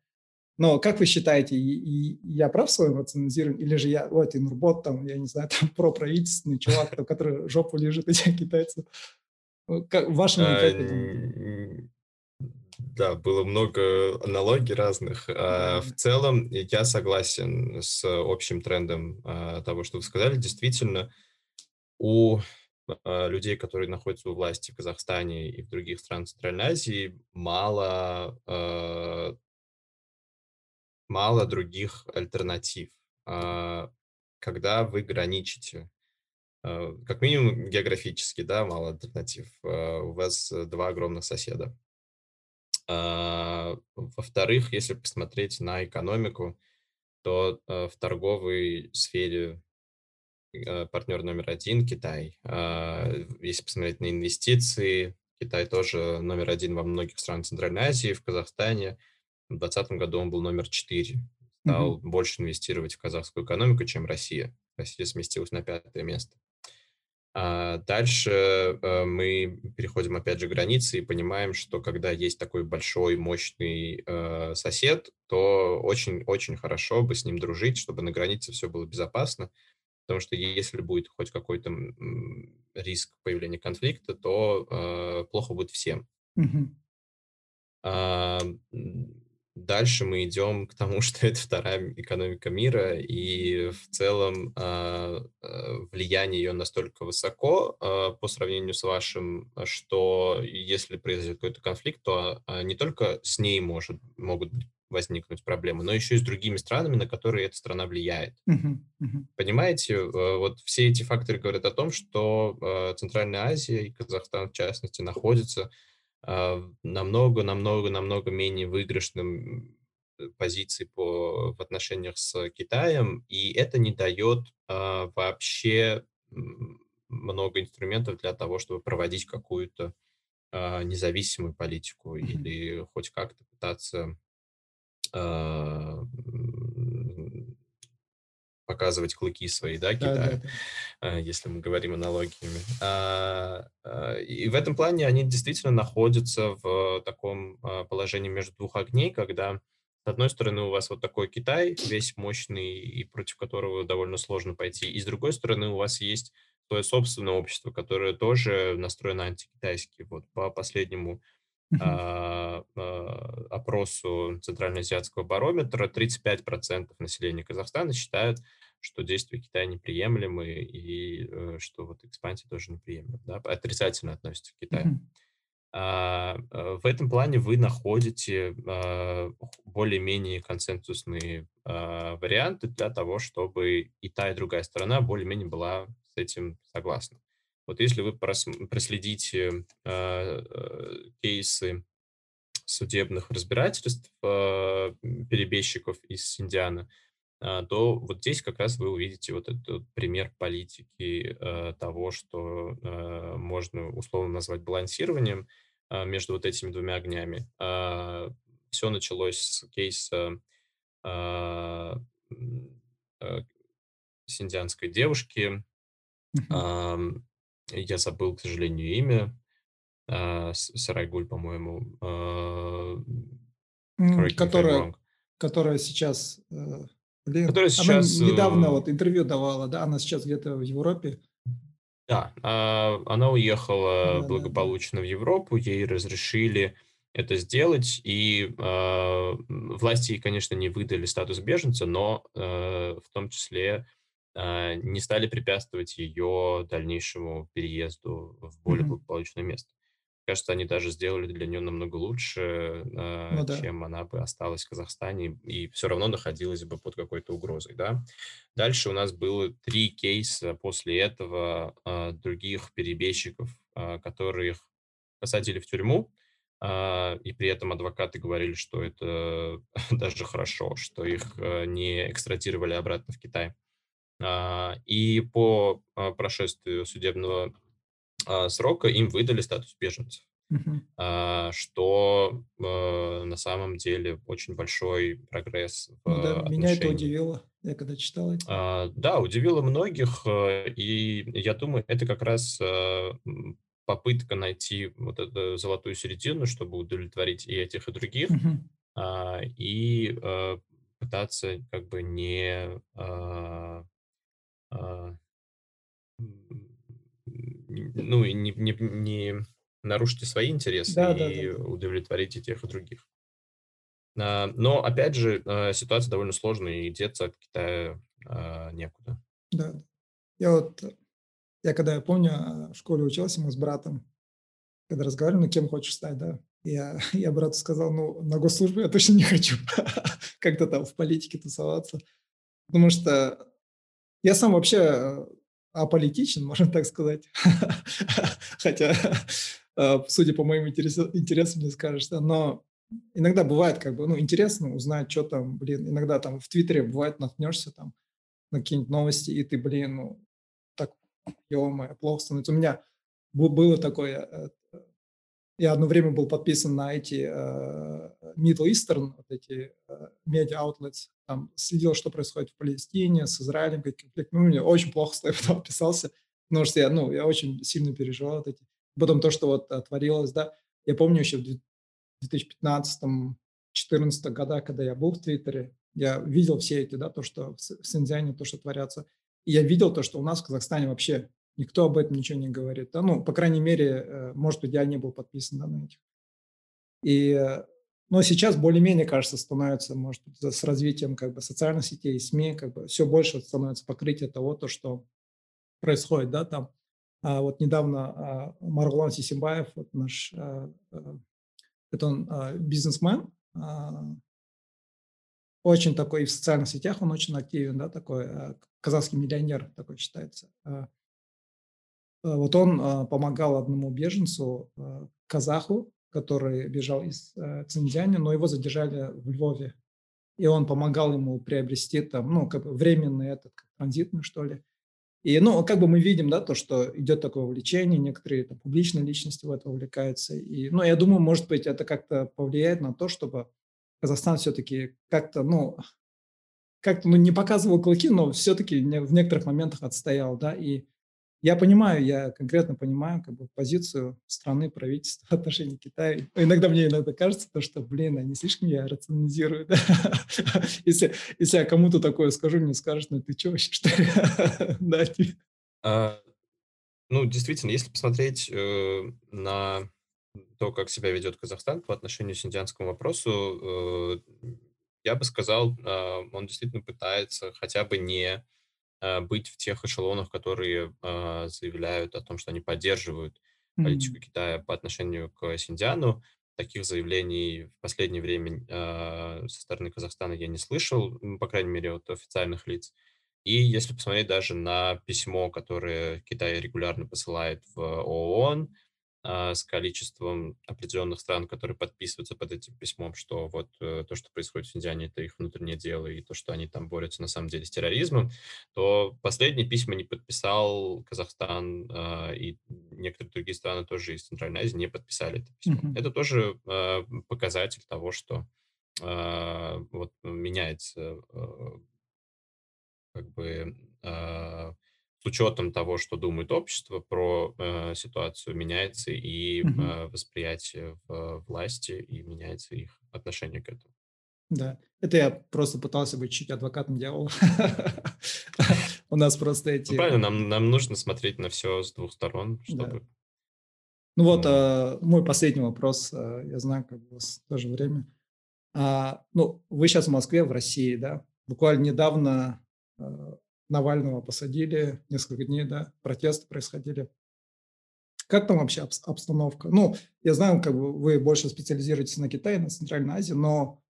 Но как вы считаете, и, и я прав в своем рационализировании, или же я, ой, ты Нурбот, там, я не знаю, там, проправительственный чувак, который жопу лежит этих китайцев? Как, в вашем а, да, было много аналогий разных. А, в целом, я согласен с общим трендом а, того, что вы сказали. Действительно, у а, людей, которые находятся у власти в Казахстане и в других странах Центральной Азии, мало, мало других альтернатив. Когда вы граничите как минимум географически, да, мало альтернатив. У вас два огромных соседа. А, во-вторых, если посмотреть на экономику, то э, в торговой сфере э, партнер номер один– Китай. А, если посмотреть на инвестиции, Китай тоже номер один во многих странах Центральной Азии, в Казахстане. В 2020 году он был номер четыре. Стал mm-hmm. больше инвестировать в казахскую экономику, чем Россия. Россия сместилась на пятое место. А дальше э, мы переходим опять же границы и понимаем, что когда есть такой большой, мощный э, сосед, то очень-очень хорошо бы с ним дружить, чтобы на границе все было безопасно. Потому что если будет хоть какой-то риск появления конфликта, то э, плохо будет всем. Mm-hmm. А, Дальше мы идем к тому, что это вторая экономика мира, и в целом э, влияние ее настолько высоко э, по сравнению с вашим, что если произойдет какой-то конфликт, то э, не только с ней может, могут возникнуть проблемы, но еще и с другими странами, на которые эта страна влияет. Uh-huh, uh-huh. Понимаете, вот все эти факторы говорят о том, что Центральная Азия и Казахстан, в частности, находятся намного-намного-намного менее выигрышным э, позиции по, в отношениях с Китаем, и это не дает а, вообще много инструментов для того, чтобы проводить какую-то а, независимую политику mm-hmm. или хоть как-то пытаться а, показывать клыки свои, да, Китаю, да, да, да. если мы говорим аналогиями. А, а, и в этом плане они действительно находятся в таком а, положении между двух огней, когда с одной стороны у вас вот такой Китай, весь мощный, и против которого довольно сложно пойти, и с другой стороны у вас есть свое собственное общество, которое тоже настроено антикитайски. Вот по последнему. Опросу Центральноазиатского барометра 35% населения Казахстана считают, что действия Китая неприемлемы и э, что вот экспансия тоже неприемлема, да, отрицательно относится к Китаю. Mm-hmm. А, э, в этом плане вы находите а, более-менее консенсусные а, варианты для того, чтобы и та, и другая сторона более-менее была с этим согласна. Вот если вы проследите а, кейсы судебных разбирательств а, перебежчиков из Синдиана, а, то вот здесь как раз вы увидите вот этот пример политики э, того, что э, можно условно назвать балансированием э, между вот этими двумя огнями. Э, все началось с кейса э, э, синдианской девушки. Uh-huh. Э, я забыл, к сожалению, имя. Э, Сарайгуль, по-моему. Э, которая, которая сейчас Блин, которая сейчас... Она недавно э, вот интервью давала, да? Она сейчас где-то в Европе. Да, а, она уехала да, благополучно да, в Европу, ей разрешили это сделать, и э, власти, конечно, не выдали статус беженца, но э, в том числе э, не стали препятствовать ее дальнейшему переезду в более mm-hmm. благополучное место кажется, они даже сделали для нее намного лучше, э, ну, да. чем она бы осталась в Казахстане и все равно находилась бы под какой-то угрозой, да. Дальше у нас было три кейса после этого э, других перебежчиков, э, которых посадили в тюрьму, э, и при этом адвокаты говорили, что это даже хорошо, что их э, не экстрадировали обратно в Китай. Uh, и по uh, прошествию судебного а, срока им выдали статус беженцев. а, что э, на самом деле очень большой прогресс в Ну да, меня это удивило, я когда читал это. А, Да, удивило многих, э, и я думаю, это как раз э, попытка найти вот эту золотую середину, чтобы удовлетворить и этих, и других, а, и э, пытаться как бы не а, а, ну, и не, не, не нарушить и свои интересы Да, да, да, и да. удовлетворить и тех, и других. А, Но, опять же, э, ситуация довольно сложная, и деться от Китая а, некуда. Да, да. Я вот, я когда я помню, а, в школе учился, мы с братом, когда разговаривали, ну, кем хочешь стать, да. Я, я брату сказал, ну, на госслужбу я точно не хочу как-то там в политике тусоваться, потому что я сам вообще э, аполитичен, можно так сказать. Хотя, э, судя по моим интереса- интересам, не скажешь, но иногда бывает как бы, ну, интересно узнать, что там, блин, иногда там в Твиттере бывает наткнешься там на какие-нибудь новости, и ты, блин, ну, так, ё плохо становится. У меня было такое, э, я одно время был подписан на эти э, Middle Eastern, вот эти э, media outlets, там следил, что происходит в Палестине, с Израилем, какие конфликты. Ну, мне очень плохо стало, потом отписался, потому что я, ну, я очень сильно переживал вот эти. Потом то, что вот э, творилось, да, я помню еще в 2015-2014 годах, когда я был в Твиттере, я видел все эти, да, то, что в С- в Синьцзяне, то, что творятся. И я видел то, что у нас в Казахстане вообще никто об этом ничего не говорит. Да? Ну, по крайней мере, э, может быть, я не был подписан на этих. И, э, но сейчас более-менее, кажется, становится, может быть, с развитием как бы социальных сетей, СМИ, как бы все больше становится покрытие того, то, что происходит, да, там. А вот недавно а, Маргулан Сисимбаев, вот наш, а, это он бизнесмен, а, очень такой и в социальных сетях он очень активен, да, такой казахский миллионер такой считается. А, Вот он а, помогал одному беженцу, а, казаху, который бежал из а, Цинцзяня, но его задержали в Львове. И он помогал ему приобрести там, ну, как бы временный этот, транзитный, что ли. И, ну, как бы мы видим, да, то, что идет такое увлечение, некоторые там, публичные личности в это увлекаются. И, ну, я думаю, может быть, это как-то повлияет на то, чтобы Казахстан все-таки как-то, ну, как-то, ну, не показывал клыки, но все-таки в некоторых моментах отстоял, да, и я понимаю, я конкретно понимаю как бы позицию страны, правительства в отношении Китая. Иногда мне иногда кажется, то, что, блин, они слишком я рационализируют. да. Если, если я кому-то такое скажу, мне скажут, ну ты что вообще, что ли? Да, типа. А, Ну, действительно, если посмотреть э, на то, как себя ведет Казахстан по отношению к синьцзянскому вопросу, э, я бы сказал, а, он действительно пытается хотя бы не быть в тех эшелонах, которые а, заявляют о том, что они поддерживают политику М, Китая по отношению к Синьцзяну. Таких заявлений в последнее время а, со стороны Казахстана я не слышал, по крайней мере, от официальных лиц. И если посмотреть даже на письмо, которое Китай регулярно посылает в ООН, с количеством определенных стран, которые подписываются под этим письмом, что вот э, то, что происходит в Синьцзяне, это их внутреннее дело, и то, что они там борются на самом деле с терроризмом, то последние письма не подписал Казахстан, а, и некоторые другие страны тоже из Центральной Азии не подписали это письмо. мгм. Это тоже а, показатель того, что а, вот меняется а, как бы а, с учетом того, что думает общество про э, ситуацию, меняется и э, восприятие в власти, и меняется их отношение к этому. Да. Это я просто пытался быть чуть адвокатом дьявола. У нас просто Ну, эти... правильно, нам, нужно смотреть на все с двух сторон, чтобы... Ну вот а, мой последний вопрос. а, Я знаю, как у вас тоже время. А, ну, вы сейчас в Москве, в России, да? Буквально недавно а, Навального посадили, несколько дней, да, протесты происходили. Как там вообще обс- обстановка? Ну, я знаю, как бы вы больше специализируетесь на Китае, на Центральной Азии, но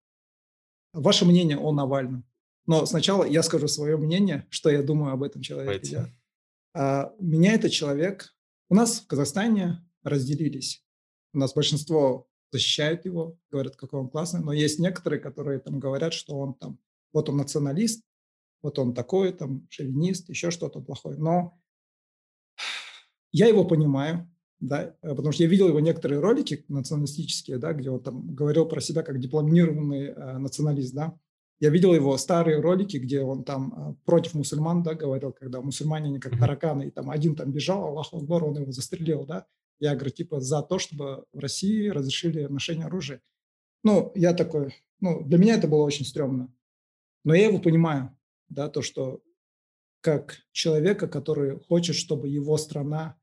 ваше мнение о Навальном. Но сначала я скажу свое мнение, что я думаю об этом человеке. А, меня этот человек... У нас в Казахстане разделились. У нас большинство защищают его, говорят, какой он классный, но есть некоторые, которые там говорят, что он там, вот он националист, вот он такой, там, шовинист, еще что-то плохое. Но я его понимаю, да, э, потому что я видел его некоторые ролики националистические, да, где он там говорил про себя как дипломированный э, националист, да. Я видел его старые ролики, где он там э, против мусульман, да, говорил, когда мусульмане они как тараканы, и там один там бежал, Аллаху Акбар, он его застрелил, да. Я говорю, типа, за то, чтобы в России разрешили ношение оружия. Ну, я такой, ну, для меня это было очень стрёмно. Но я его понимаю, да, то, что как человека, который хочет, чтобы его страна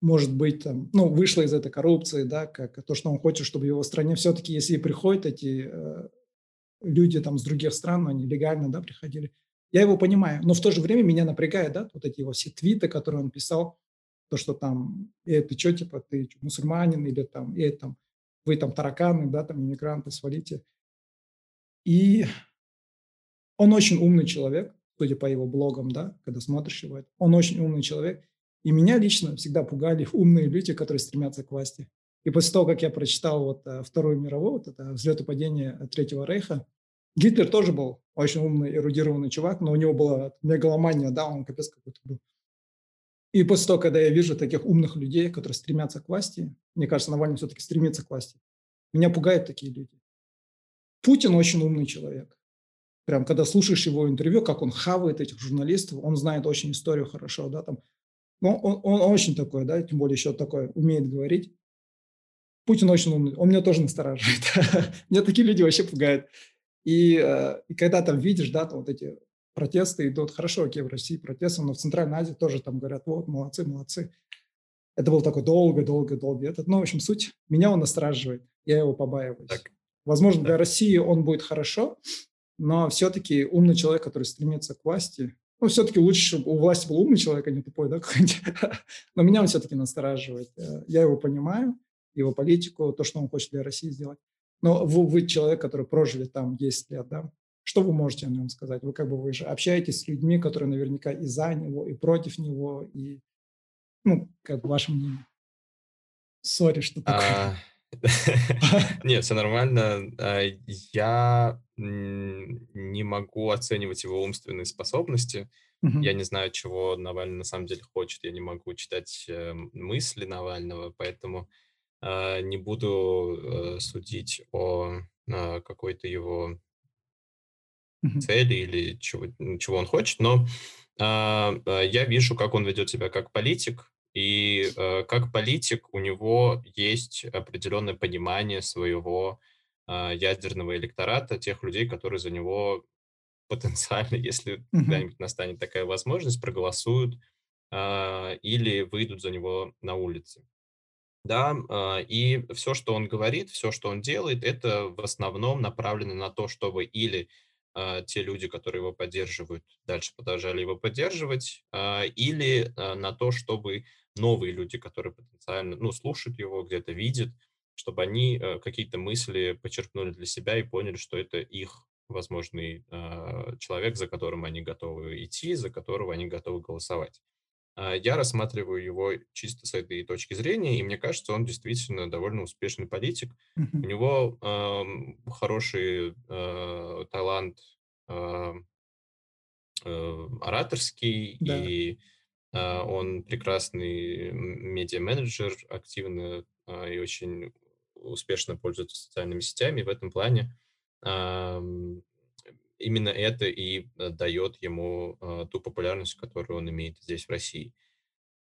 может быть, там, ну, вышла из этой коррупции, да, как то, что он хочет, чтобы его стране все-таки, если приходят эти э, люди там с других стран, они легально, да, приходили, я его понимаю, но в то же время меня напрягает, да, вот эти его все твиты, которые он писал, то, что там, э, ты что, типа, ты что, мусульманин, или там, э, там, вы там тараканы, да, там, иммигранты, свалите. И он очень умный человек, судя по его блогам, да, когда смотришь его, он очень умный человек, и меня лично всегда пугали умные люди, которые стремятся к власти. И после того, как я прочитал вот э, Вторую мировую, вот это взлет и падение Третьего Рейха, Гитлер тоже был очень умный, эрудированный чувак, но у него была мегаломания, да, он капец какой-то был. И после того, когда я вижу таких умных людей, которые стремятся к власти, мне кажется, Навальный все-таки стремится к власти, меня пугают такие люди. Путин очень умный человек. Прям когда слушаешь его интервью, как он хавает этих журналистов, он знает очень историю хорошо, да, там ну, он, он очень такой, да, тем более еще такой, умеет говорить. Путин очень умный, он меня тоже настораживает. меня такие люди вообще пугают. И, э, и когда там видишь, да, там вот эти протесты идут, хорошо, окей, в России протесты, но в Центральной Азии тоже там говорят, вот, молодцы, молодцы. Это был такой долго-долго-долго этот. Ну, в общем, суть, меня он настораживает, я его побаиваюсь. Так. Возможно, для России он будет хорошо, но все-таки умный человек, который стремится к власти, ну, все-таки лучше, чтобы у власти был умный человек, а не тупой, да, какой-нибудь. Но меня он все-таки настораживает. Э, я его понимаю, его политику, то, что он хочет для России сделать. Но вы, вы человек, который прожили там 10 лет, да? Что вы можете о нем сказать? Вы как бы вы же общаетесь с людьми, которые наверняка и за него, и против него, и, ну, как бы ваше мнение. Сори, что такое. Нет, все нормально. А, я не могу оценивать его умственные способности. Я не знаю, чего Навальный на самом деле хочет. Я не могу читать э, мысли Навального, поэтому а, не буду э, судить о а, какой-то его цели или чего, чего он хочет, но я вижу, как он ведет себя как политик, и э, как политик у него есть определенное понимание своего э, ядерного электората, тех людей, которые за него потенциально, если mm-hmm. когда-нибудь настанет такая возможность, проголосуют э, или выйдут за него на улицы. Да, э, и все, что он говорит, все, что он делает, это в основном направлено на то, чтобы или те люди, которые его поддерживают, дальше продолжали его поддерживать, или на то, чтобы новые люди, которые потенциально, ну, слушают его, где-то видят, чтобы они э, какие-то мысли почерпнули для себя и поняли, что это их возможный э, человек, за которым они готовы идти, за которого они готовы голосовать. Э, я рассматриваю его чисто с этой точки зрения, и мне кажется, он действительно довольно успешный политик. Mm-hmm. У него э, хороший э, талант э, э, ораторский да. и а, он прекрасный медиа-менеджер, активно и очень успешно пользуется социальными сетями. В этом плане именно это и э, дает ему а, ту популярность, которую он имеет здесь, в России.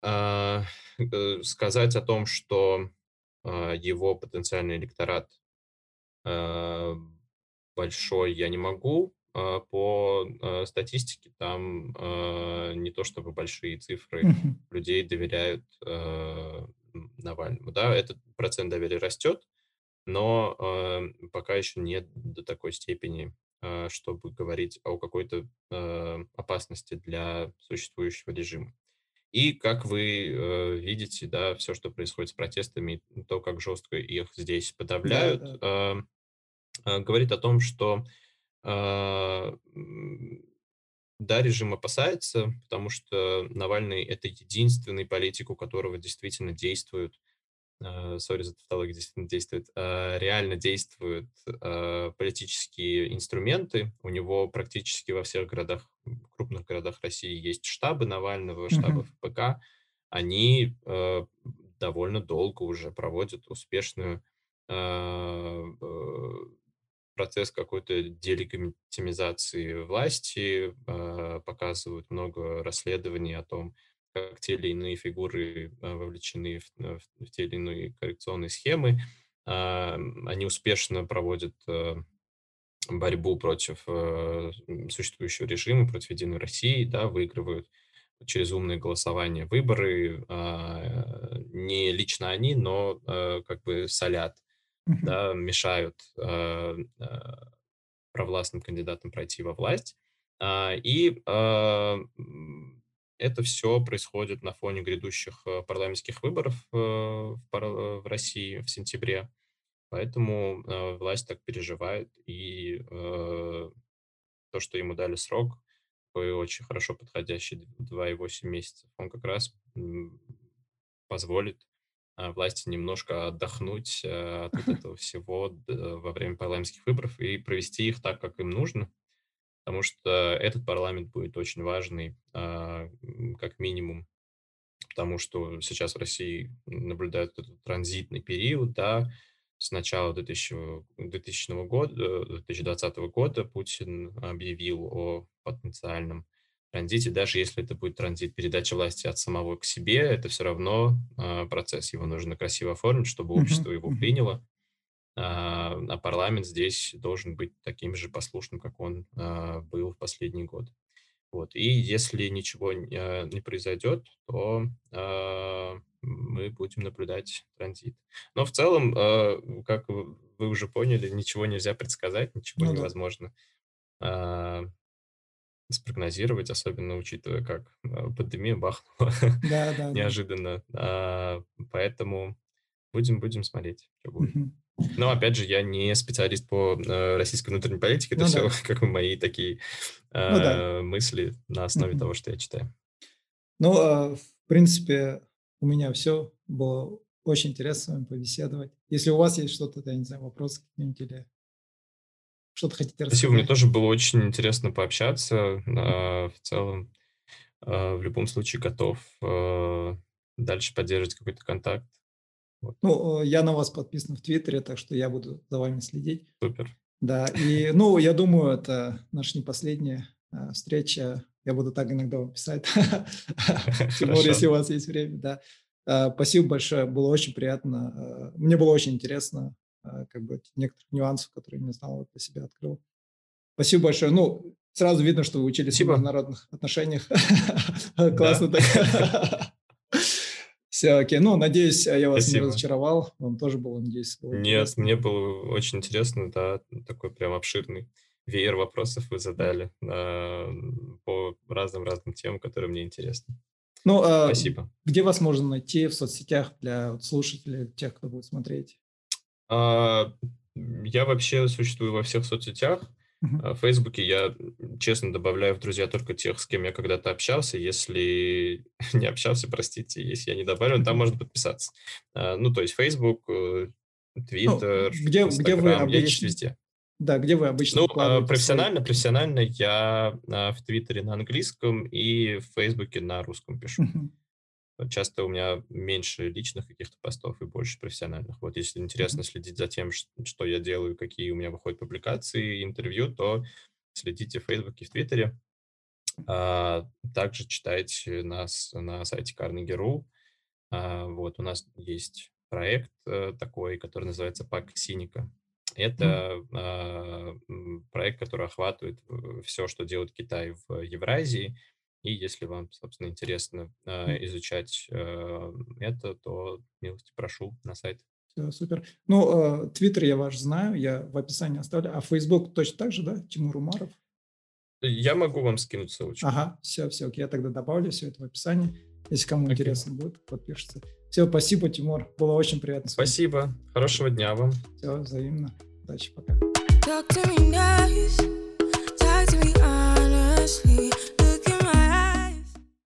Э, сказать о том, что его потенциальный электорат большой, я не могу, а, по а, статистике там а, не то чтобы большие цифры людей доверяют Навальному. Да, этот процент доверия растет, но пока еще нет до такой степени, чтобы говорить о какой-то опасности для существующего режима. И как вы э, видите, да, все, что происходит с протестами, то, как жестко их здесь Да, подавляют, да. говорит о том, что а, да, режим опасается, потому что Навальный– это единственный политик, у которого действительно действуют, сори за тавтологию, действительно действуют, а, реально действуют а, политические инструменты. У него практически во всех городах, крупных городах России есть штабы Навального, штабы ФПК. они э, довольно долго уже проводят успешную процесс какой-то делегитимизации власти, показывают много расследований о том, как те или иные фигуры вовлечены в, в, в те или иные коррекционные схемы. Они успешно проводят борьбу против э, существующего режима, против Единой России, да, выигрывают через умное голосование выборы. Э, не лично они, но э, как бы солят. Да, мешают э, э, провластным кандидатам пройти во власть. Э, и э, это все происходит на фоне грядущих э, парламентских выборов в, России в сентябре. Поэтому власть так переживает, и то, что ему дали срок, такой очень хорошо подходящий 2,8 месяцев, он как раз позволит власти немножко отдохнуть э, от этого всего во время парламентских выборов и провести их так, как им нужно, потому что этот парламент будет очень важный, э, как минимум, потому что сейчас в России наблюдают этот транзитный период, да, с начала 2000, 2000 года, 2020 года Путин объявил о потенциальном транзите, даже если это будет транзит передачи власти от самого к себе, это все равно э, процесс, его нужно красиво оформить, чтобы общество его приняло, а, а парламент здесь должен быть таким же послушным, как он э, был в последний год. Вот. И если ничего не произойдет, то э, мы будем наблюдать транзит. Но в целом, э, как вы уже поняли, ничего нельзя предсказать, ничего ну, невозможно да. Спрогнозировать, особенно учитывая, как пандемия бахнула да, да, неожиданно. Да. Поэтому будем, будем смотреть, что будет. Угу. Но, опять же, я не специалист по э, российской внутренней политике. Это ну, все да. как мои такие э, ну, да. мысли на основе того, что я читаю. Ну, э, в принципе, у меня все. Было очень интересно с вами побеседовать. Если у вас есть что-то, я не знаю, вопросы какие-нибудь или что-то хотите рассказать. Спасибо, мне тоже было очень интересно пообщаться. Э, в целом, э, в любом случае готов э, дальше поддерживать какой-то контакт. Вот. Ну, я на вас подписан в Твиттере, так что я буду за вами следить. Супер. Да, и, ну, я думаю, это наша не последняя встреча. Я буду так иногда вам писать, Тимур, если у вас есть время, да. Спасибо большое, было очень приятно. Мне было очень интересно, как бы некоторых нюансов, которые не знал, вот для себя открыл. Спасибо большое. Ну, сразу видно, что вы учились Спасибо. в международных отношениях. Классно так. Все, окей. Ну, надеюсь, я вас Спасибо. не разочаровал. Вам тоже было, надеюсь, было Нет, интересно. мне было очень интересно, да, такой прям обширный веер вопросов вы задали э, по разным-разным темам, которые мне интересны. Ну, а Спасибо. Где вас можно найти в соцсетях для вот, слушателей, тех, кто будет смотреть? А, я вообще существую во всех соцсетях. Uh-huh. В Фейсбуке я, честно, добавляю в друзья только тех, с кем я когда-то общался. Если не общался, простите, если я не добавлю, там можно подписаться. А, ну, то есть Facebook, Twitter, ну, где, Instagram, где вы обычно, я везде. Да, где вы обычно Ну, профессионально, профессионально я в Твиттере на английском и в Фейсбуке на русском пишу. Uh-huh. Часто у меня меньше личных каких-то постов и больше профессиональных. Вот если интересно следить за тем, что я делаю, какие у меня выходят публикации, интервью, то следите в Фейсбуке, в Твиттере. А, также читайте нас на сайте Carnegie.ru. А, вот у нас есть проект а, такой, который называется «Пак Синика». Это а, проект, который охватывает э, все, что делает Китай в Евразии, и если вам, собственно, интересно э, изучать э, это, то милости прошу на сайт. Все, супер. Ну, Твиттер я ваш знаю, я в описании оставлю. А Facebook точно так же, да? Тимур Умаров? Я могу вам скинуть ссылочку. Ага, все, все, окей, я тогда добавлю все это в описании. Если кому okay. интересно будет, подпишется. Все, спасибо, Тимур. Было очень приятно. Спасибо. Хорошего дня вам. Все, взаимно. Удачи, пока. Talk to me nice, talk to me honestly.